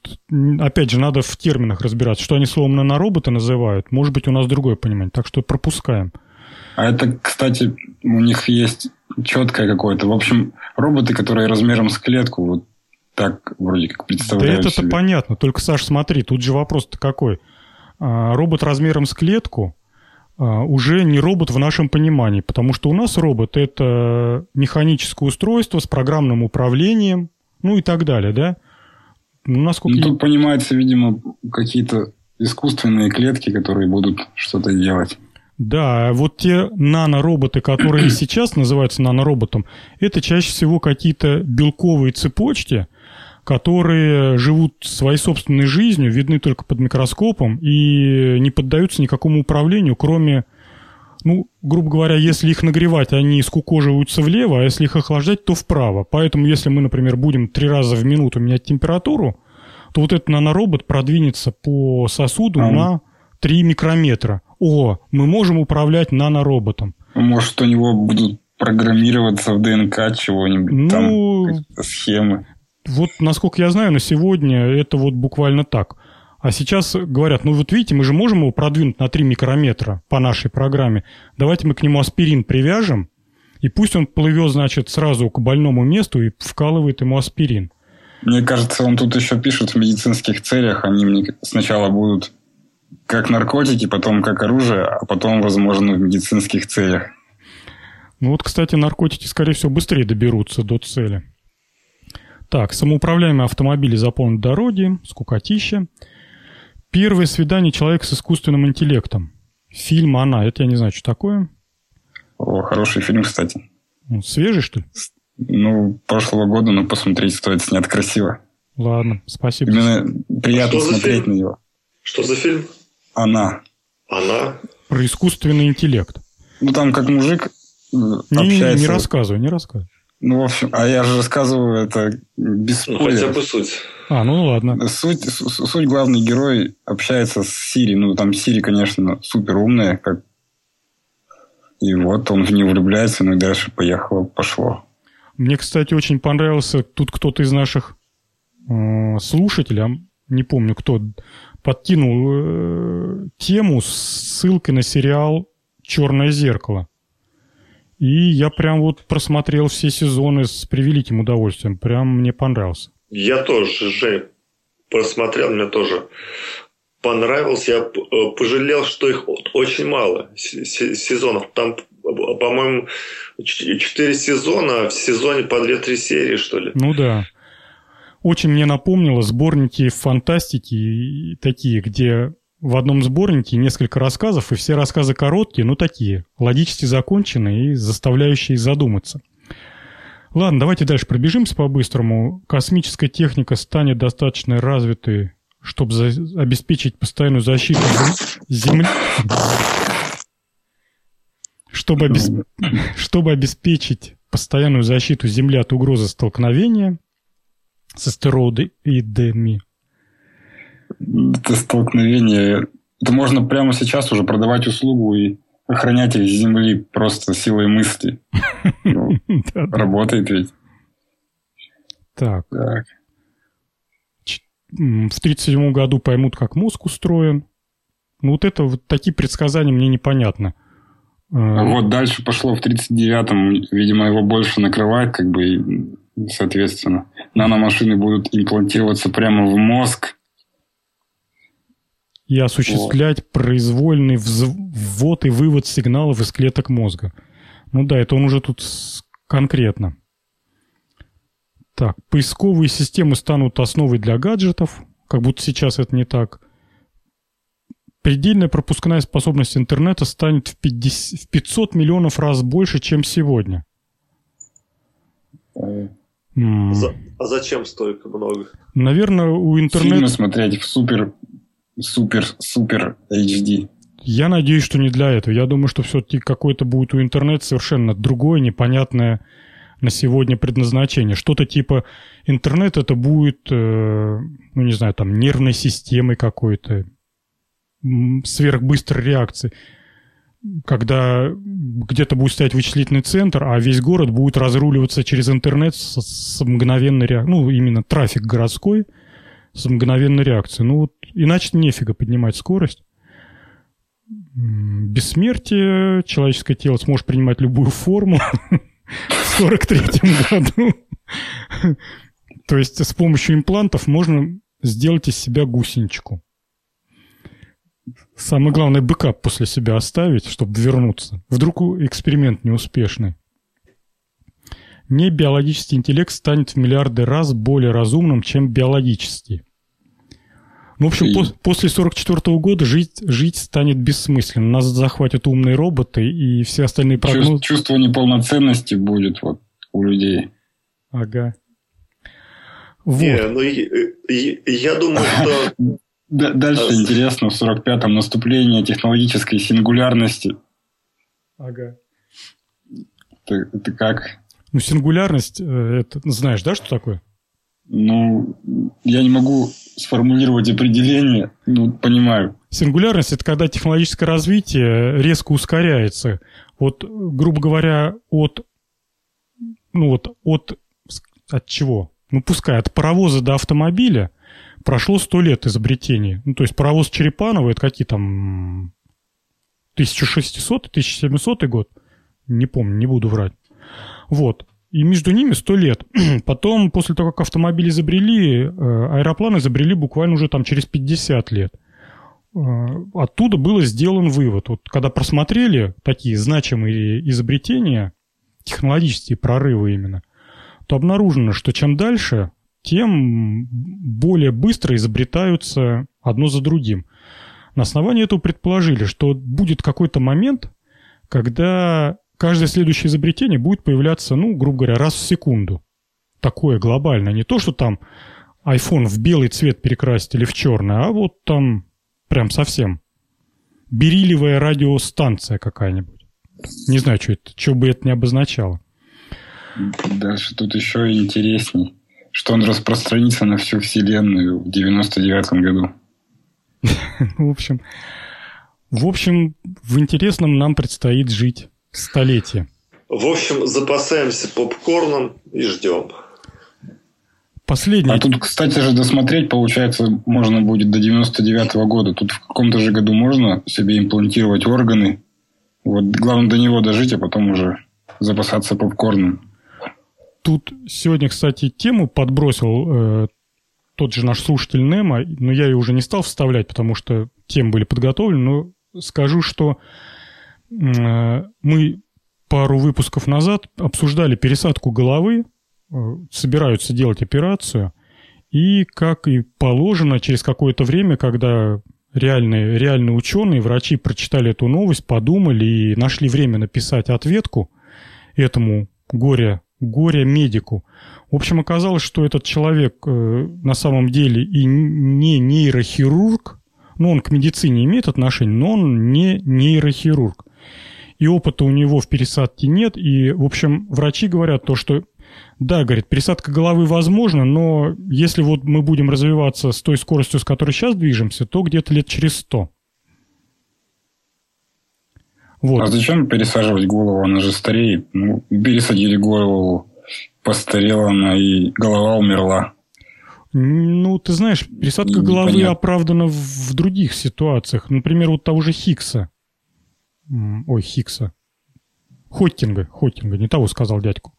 опять же, надо в терминах разбираться, что они словом нанороботы называют. Может быть, у нас другое понимание, так что пропускаем. А это, кстати, у них есть четкое какое-то. В общем, роботы, которые размером с клетку, вот так вроде как представляю Да это-то себе. понятно. Только, Саш, смотри, тут же вопрос-то какой. А, робот размером с клетку а, уже не робот в нашем понимании, потому что у нас робот – это механическое устройство с программным управлением, ну и так далее, да? Ну, насколько ну, тут понимается, видимо, какие-то искусственные клетки, которые будут что-то делать. Да, вот те нанороботы, которые сейчас называются нанороботом, это чаще всего какие-то белковые цепочки, которые живут своей собственной жизнью, видны только под микроскопом и не поддаются никакому управлению, кроме, ну, грубо говоря, если их нагревать, они скукоживаются влево, а если их охлаждать, то вправо. Поэтому, если мы, например, будем три раза в минуту менять температуру, то вот этот наноробот продвинется по сосуду а. на 3 микрометра о, мы можем управлять нанороботом. Может, у него будут программироваться в ДНК чего-нибудь, ну, там схемы. Вот, насколько я знаю, на сегодня это вот буквально так. А сейчас говорят, ну вот видите, мы же можем его продвинуть на 3 микрометра по нашей программе. Давайте мы к нему аспирин привяжем, и пусть он плывет, значит, сразу к больному месту и вкалывает ему аспирин. Мне кажется, он тут еще пишет в медицинских целях. Они мне сначала будут как наркотики, потом как оружие, а потом, возможно, в медицинских целях. Ну вот, кстати, наркотики, скорее всего, быстрее доберутся до цели. Так, самоуправляемые автомобили заполнят дороги, скукотища. Первое свидание человека с искусственным интеллектом. Фильм «Она». Это я не знаю, что такое. О, хороший фильм, кстати. Ну, свежий, что ли? Ну, прошлого года, но посмотреть стоит, снят красиво. Ладно, спасибо. Именно приятно смотреть на него. Что за фильм? Она. Она? Про искусственный интеллект. Ну, там как мужик не, общается... Не, не рассказывай, не рассказывай. Ну, в общем, а я же рассказываю это без ну, хотя бы суть. А, ну ладно. Суть, суть главный герой общается с Сири. Ну, там Сири, конечно, супер умная, как... И вот он в нее влюбляется, ну и дальше поехало, пошло. Мне, кстати, очень понравился тут кто-то из наших э, слушателей, а не помню кто, подкинул э, тему с ссылкой на сериал «Черное зеркало». И я прям вот просмотрел все сезоны с превеликим удовольствием. Прям мне понравился. Я тоже, Жень, просмотрел, мне тоже понравился. Я э, пожалел, что их очень мало сезонов. Там, по-моему, четыре сезона, в сезоне по две-три серии, что ли. Ну да очень мне напомнило сборники фантастики такие, где в одном сборнике несколько рассказов, и все рассказы короткие, но такие, логически законченные и заставляющие задуматься. Ладно, давайте дальше пробежимся по-быстрому. Космическая техника станет достаточно развитой, чтобы за- обеспечить постоянную защиту Земли. Чтобы, обес... чтобы обеспечить постоянную защиту Земли от угрозы столкновения, с астероидами? Это столкновение. Это можно прямо сейчас уже продавать услугу и охранять их Земли просто силой мысли. Работает ведь. Так. В 1937 году поймут, как мозг устроен. Ну, вот это вот такие предсказания мне непонятны. А вот дальше пошло в 39-м, видимо, его больше накрывает, как бы, соответственно. Наномашины будут имплантироваться прямо в мозг. И осуществлять вот. произвольный ввод и вывод сигналов из клеток мозга. Ну да, это он уже тут конкретно. Так, поисковые системы станут основой для гаджетов, как будто сейчас это не так. Предельная пропускная способность интернета станет в, 50, в 500 миллионов раз больше, чем сегодня. За, а зачем столько много? Наверное, у интернета... Фильмы смотреть в супер, супер, супер HD. Я надеюсь, что не для этого. Я думаю, что все-таки какой-то будет у интернета совершенно другое, непонятное на сегодня предназначение. Что-то типа интернет это будет, э, ну не знаю, там нервной системой какой-то, сверхбыстрой реакции. когда где-то будет стоять вычислительный центр, а весь город будет разруливаться через интернет с, с мгновенной реакцией. Ну, именно трафик городской с мгновенной реакцией. Ну, вот иначе нефига поднимать скорость. Бессмертие, человеческое тело сможет принимать любую форму в 43-м году. То есть с помощью имплантов можно сделать из себя гусеничку. Самое главное, бэкап после себя оставить, чтобы вернуться. Вдруг эксперимент неуспешный. Не биологический интеллект станет в миллиарды раз более разумным, чем биологический. Ну, в общем, и... пос- после 44 -го года жить, жить станет бессмысленно. Нас захватят умные роботы и все остальные прогнозы... Чувство неполноценности будет вот у людей. Ага. Вот. Не, ну, я, я думаю, что Дальше интересно, в 45-м наступление технологической сингулярности. Ага. Ты, ты как? Ну, сингулярность, э, это знаешь, да, что такое? Ну, я не могу сформулировать определение, ну, понимаю. Сингулярность – это когда технологическое развитие резко ускоряется. Вот, грубо говоря, от, ну вот, от, от чего? Ну, пускай от паровоза до автомобиля – прошло сто лет изобретений. Ну, то есть паровоз Черепанова, это какие там 1600-1700 год? Не помню, не буду врать. Вот. И между ними сто лет. Потом, после того, как автомобили изобрели, э, аэроплан изобрели буквально уже там через 50 лет. Э, оттуда был сделан вывод. Вот когда просмотрели такие значимые изобретения, технологические прорывы именно, то обнаружено, что чем дальше, тем более быстро изобретаются одно за другим. На основании этого предположили, что будет какой-то момент, когда каждое следующее изобретение будет появляться, ну, грубо говоря, раз в секунду. Такое глобальное. Не то, что там iPhone в белый цвет перекрасить или в черный, а вот там прям совсем. Берилевая радиостанция какая-нибудь. Не знаю, что это, что бы это ни обозначало. Дальше тут еще интересней что он распространится на всю Вселенную в 99 году. В общем, в общем, в интересном нам предстоит жить столетие. В общем, запасаемся попкорном и ждем. Последний. А тут, кстати же, досмотреть, получается, можно будет до 99 -го года. Тут в каком-то же году можно себе имплантировать органы. Вот главное до него дожить, а потом уже запасаться попкорном. Тут сегодня, кстати, тему подбросил э, тот же наш слушатель Немо, но я ее уже не стал вставлять, потому что темы были подготовлены, но скажу, что мы пару выпусков назад обсуждали пересадку головы, э, собираются делать операцию, и, как и положено, через какое-то время, когда реальные, реальные ученые, врачи прочитали эту новость, подумали и нашли время написать ответку этому горе горе медику. В общем, оказалось, что этот человек э, на самом деле и не нейрохирург, ну, он к медицине имеет отношение, но он не нейрохирург. И опыта у него в пересадке нет. И, в общем, врачи говорят то, что да, говорит, пересадка головы возможна, но если вот мы будем развиваться с той скоростью, с которой сейчас движемся, то где-то лет через сто. Вот. А зачем пересаживать голову? Она же стареет. Ну, пересадили голову, постарела она, и голова умерла. Ну, ты знаешь, пересадка головы Непонятно. оправдана в других ситуациях. Например, вот того же Хикса. Ой, Хикса. Хоттинга, Хоттинга, не того сказал дядьку.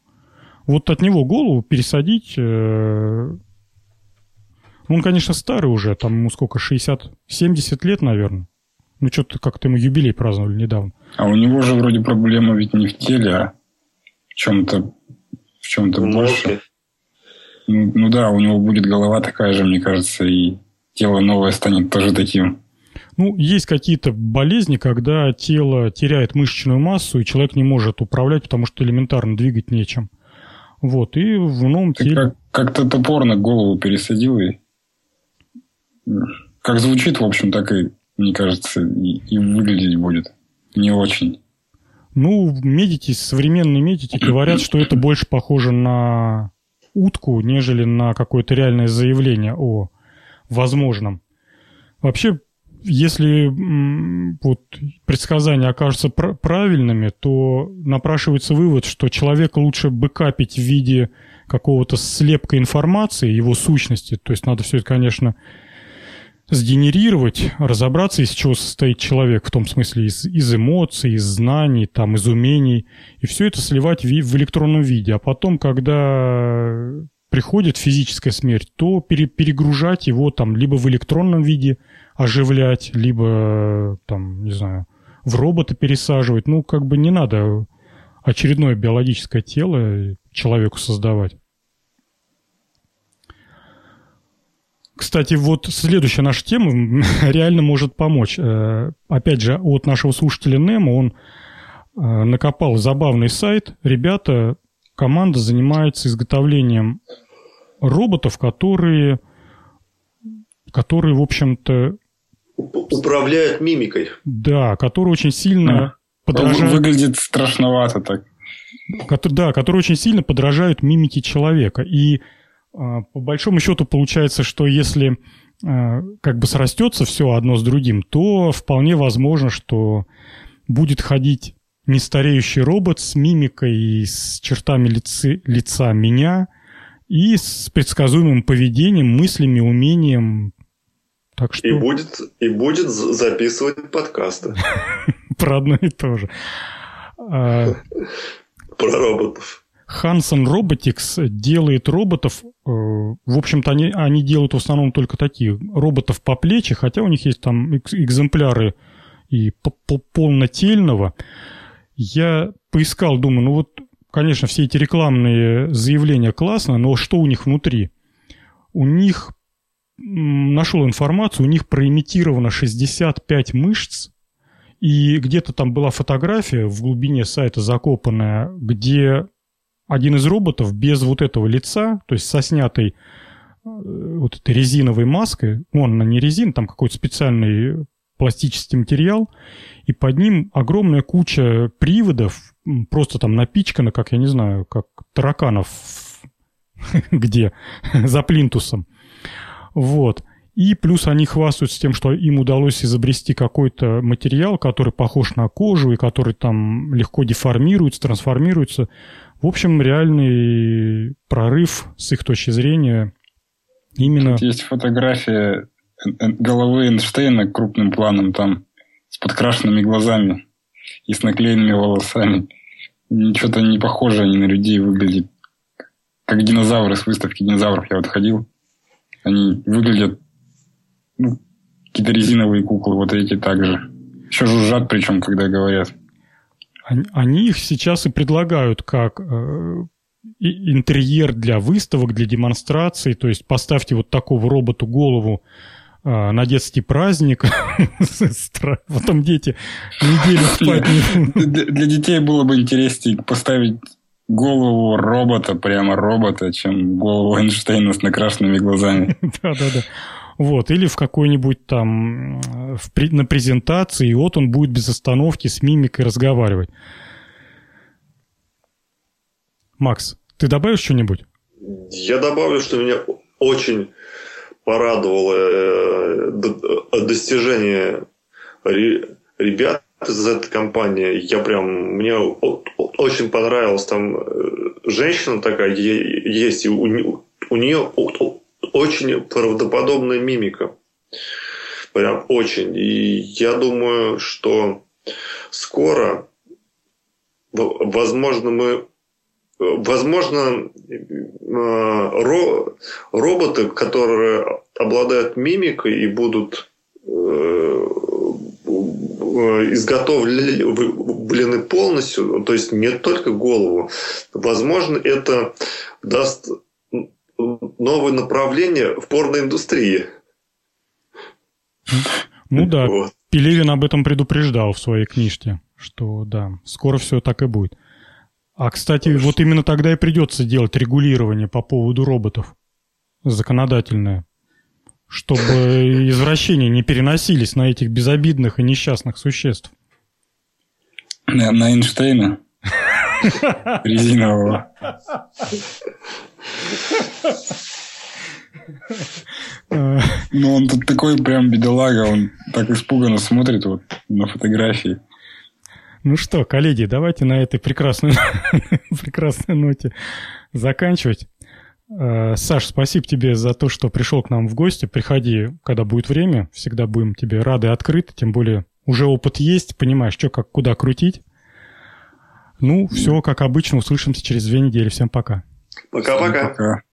Вот от него голову пересадить... Э... Он, конечно, старый уже, там ему сколько, 60, 70 лет, наверное. Ну, что-то как-то мы юбилей праздновали недавно. А у него же вроде проблема ведь не в теле, а в чем-то в чем-то больше. Ну, ну да, у него будет голова такая же, мне кажется, и тело новое станет тоже таким. Ну, есть какие-то болезни, когда тело теряет мышечную массу, и человек не может управлять, потому что элементарно двигать нечем. Вот, и в новом Ты теле... Как, как-то топорно голову пересадил, и как звучит, в общем, так и мне кажется, и, и выглядеть будет не очень. Ну, медики, современные медики говорят, что это больше похоже на утку, нежели на какое-то реальное заявление о возможном. Вообще, если вот, предсказания окажутся правильными, то напрашивается вывод, что человека лучше бэкапить в виде какого-то слепка информации, его сущности. То есть надо все это, конечно, сгенерировать, разобраться, из чего состоит человек, в том смысле из, из эмоций, из знаний, там, из умений, и все это сливать в, в электронном виде. А потом, когда приходит физическая смерть, то пере, перегружать его там либо в электронном виде оживлять, либо там, не знаю, в робота пересаживать. Ну, как бы не надо очередное биологическое тело человеку создавать. Кстати, вот следующая наша тема реально может помочь. Э, опять же, от нашего слушателя Немо он э, накопал забавный сайт. Ребята, команда занимается изготовлением роботов, которые, которые в общем-то... Управляют мимикой. Да, которые очень сильно а, подражают... Выглядит страшновато так. Да, которые очень сильно подражают мимике человека. И а, по большому счету получается, что если а, как бы срастется все одно с другим, то вполне возможно, что будет ходить нестареющий робот с мимикой и с чертами лица, лица меня и с предсказуемым поведением, мыслями, умением. Так что... И будет, и будет записывать подкасты. Про одно и то же. А, Про роботов. Hanson Robotics делает роботов, э, в общем-то, они, они делают в основном только такие, роботов по плечи, хотя у них есть там экземпляры и полнотельного. Я поискал, думаю, ну вот, конечно, все эти рекламные заявления классно, но что у них внутри? У них, нашел информацию, у них проимитировано 65 мышц, и где-то там была фотография в глубине сайта закопанная, где один из роботов без вот этого лица, то есть со снятой э, вот этой резиновой маской, ну, он не резин, там какой-то специальный пластический материал, и под ним огромная куча приводов, просто там напичкана, как, я не знаю, как тараканов где, за плинтусом. Вот. И плюс они хвастаются тем, что им удалось изобрести какой-то материал, который похож на кожу и который там легко деформируется, трансформируется. В общем, реальный прорыв с их точки зрения именно... Тут есть фотография головы Эйнштейна крупным планом там с подкрашенными глазами и с наклеенными волосами. Что-то не похоже они на людей выглядят. Как динозавры с выставки динозавров я вот ходил. Они выглядят ну, какие-то резиновые куклы, вот эти также. Еще жужжат причем, когда говорят. Они их сейчас и предлагают как э, интерьер для выставок, для демонстраций. То есть поставьте вот такого роботу голову э, на детский праздник. Потом дети неделю спать Для детей было бы интереснее поставить голову робота, прямо робота, чем голову Эйнштейна с накрашенными глазами. Да-да-да. Вот, или в какой-нибудь там в, на презентации, и вот он будет без остановки с мимикой разговаривать. Макс, ты добавишь что-нибудь? Я добавлю, что меня очень порадовало э, достижение ребят компании. Я прям, мне очень понравилось. Там э, женщина такая есть, и у, у нее очень правдоподобная мимика. Прям очень. И я думаю, что скоро, возможно, мы Возможно, ро, роботы, которые обладают мимикой и будут э, изготовлены полностью, то есть не только голову, возможно, это даст новое направление в порноиндустрии. Ну да, вот. Пелевин об этом предупреждал в своей книжке, что да, скоро все так и будет. А, кстати, Хорошо. вот именно тогда и придется делать регулирование по поводу роботов. Законодательное. Чтобы извращения не переносились на этих безобидных и несчастных существ. На Эйнштейна? Резинового. Ну, он тут такой прям бедолага, он так испуганно смотрит вот на фотографии. Ну что, коллеги, давайте на этой прекрасной, прекрасной ноте заканчивать. Э, Саш, спасибо тебе за то, что пришел к нам в гости. Приходи, когда будет время. Всегда будем тебе рады и открыты. Тем более уже опыт есть, понимаешь, что, как, куда крутить. Ну, все, как обычно, услышимся через две недели. Всем пока. Пока-пока.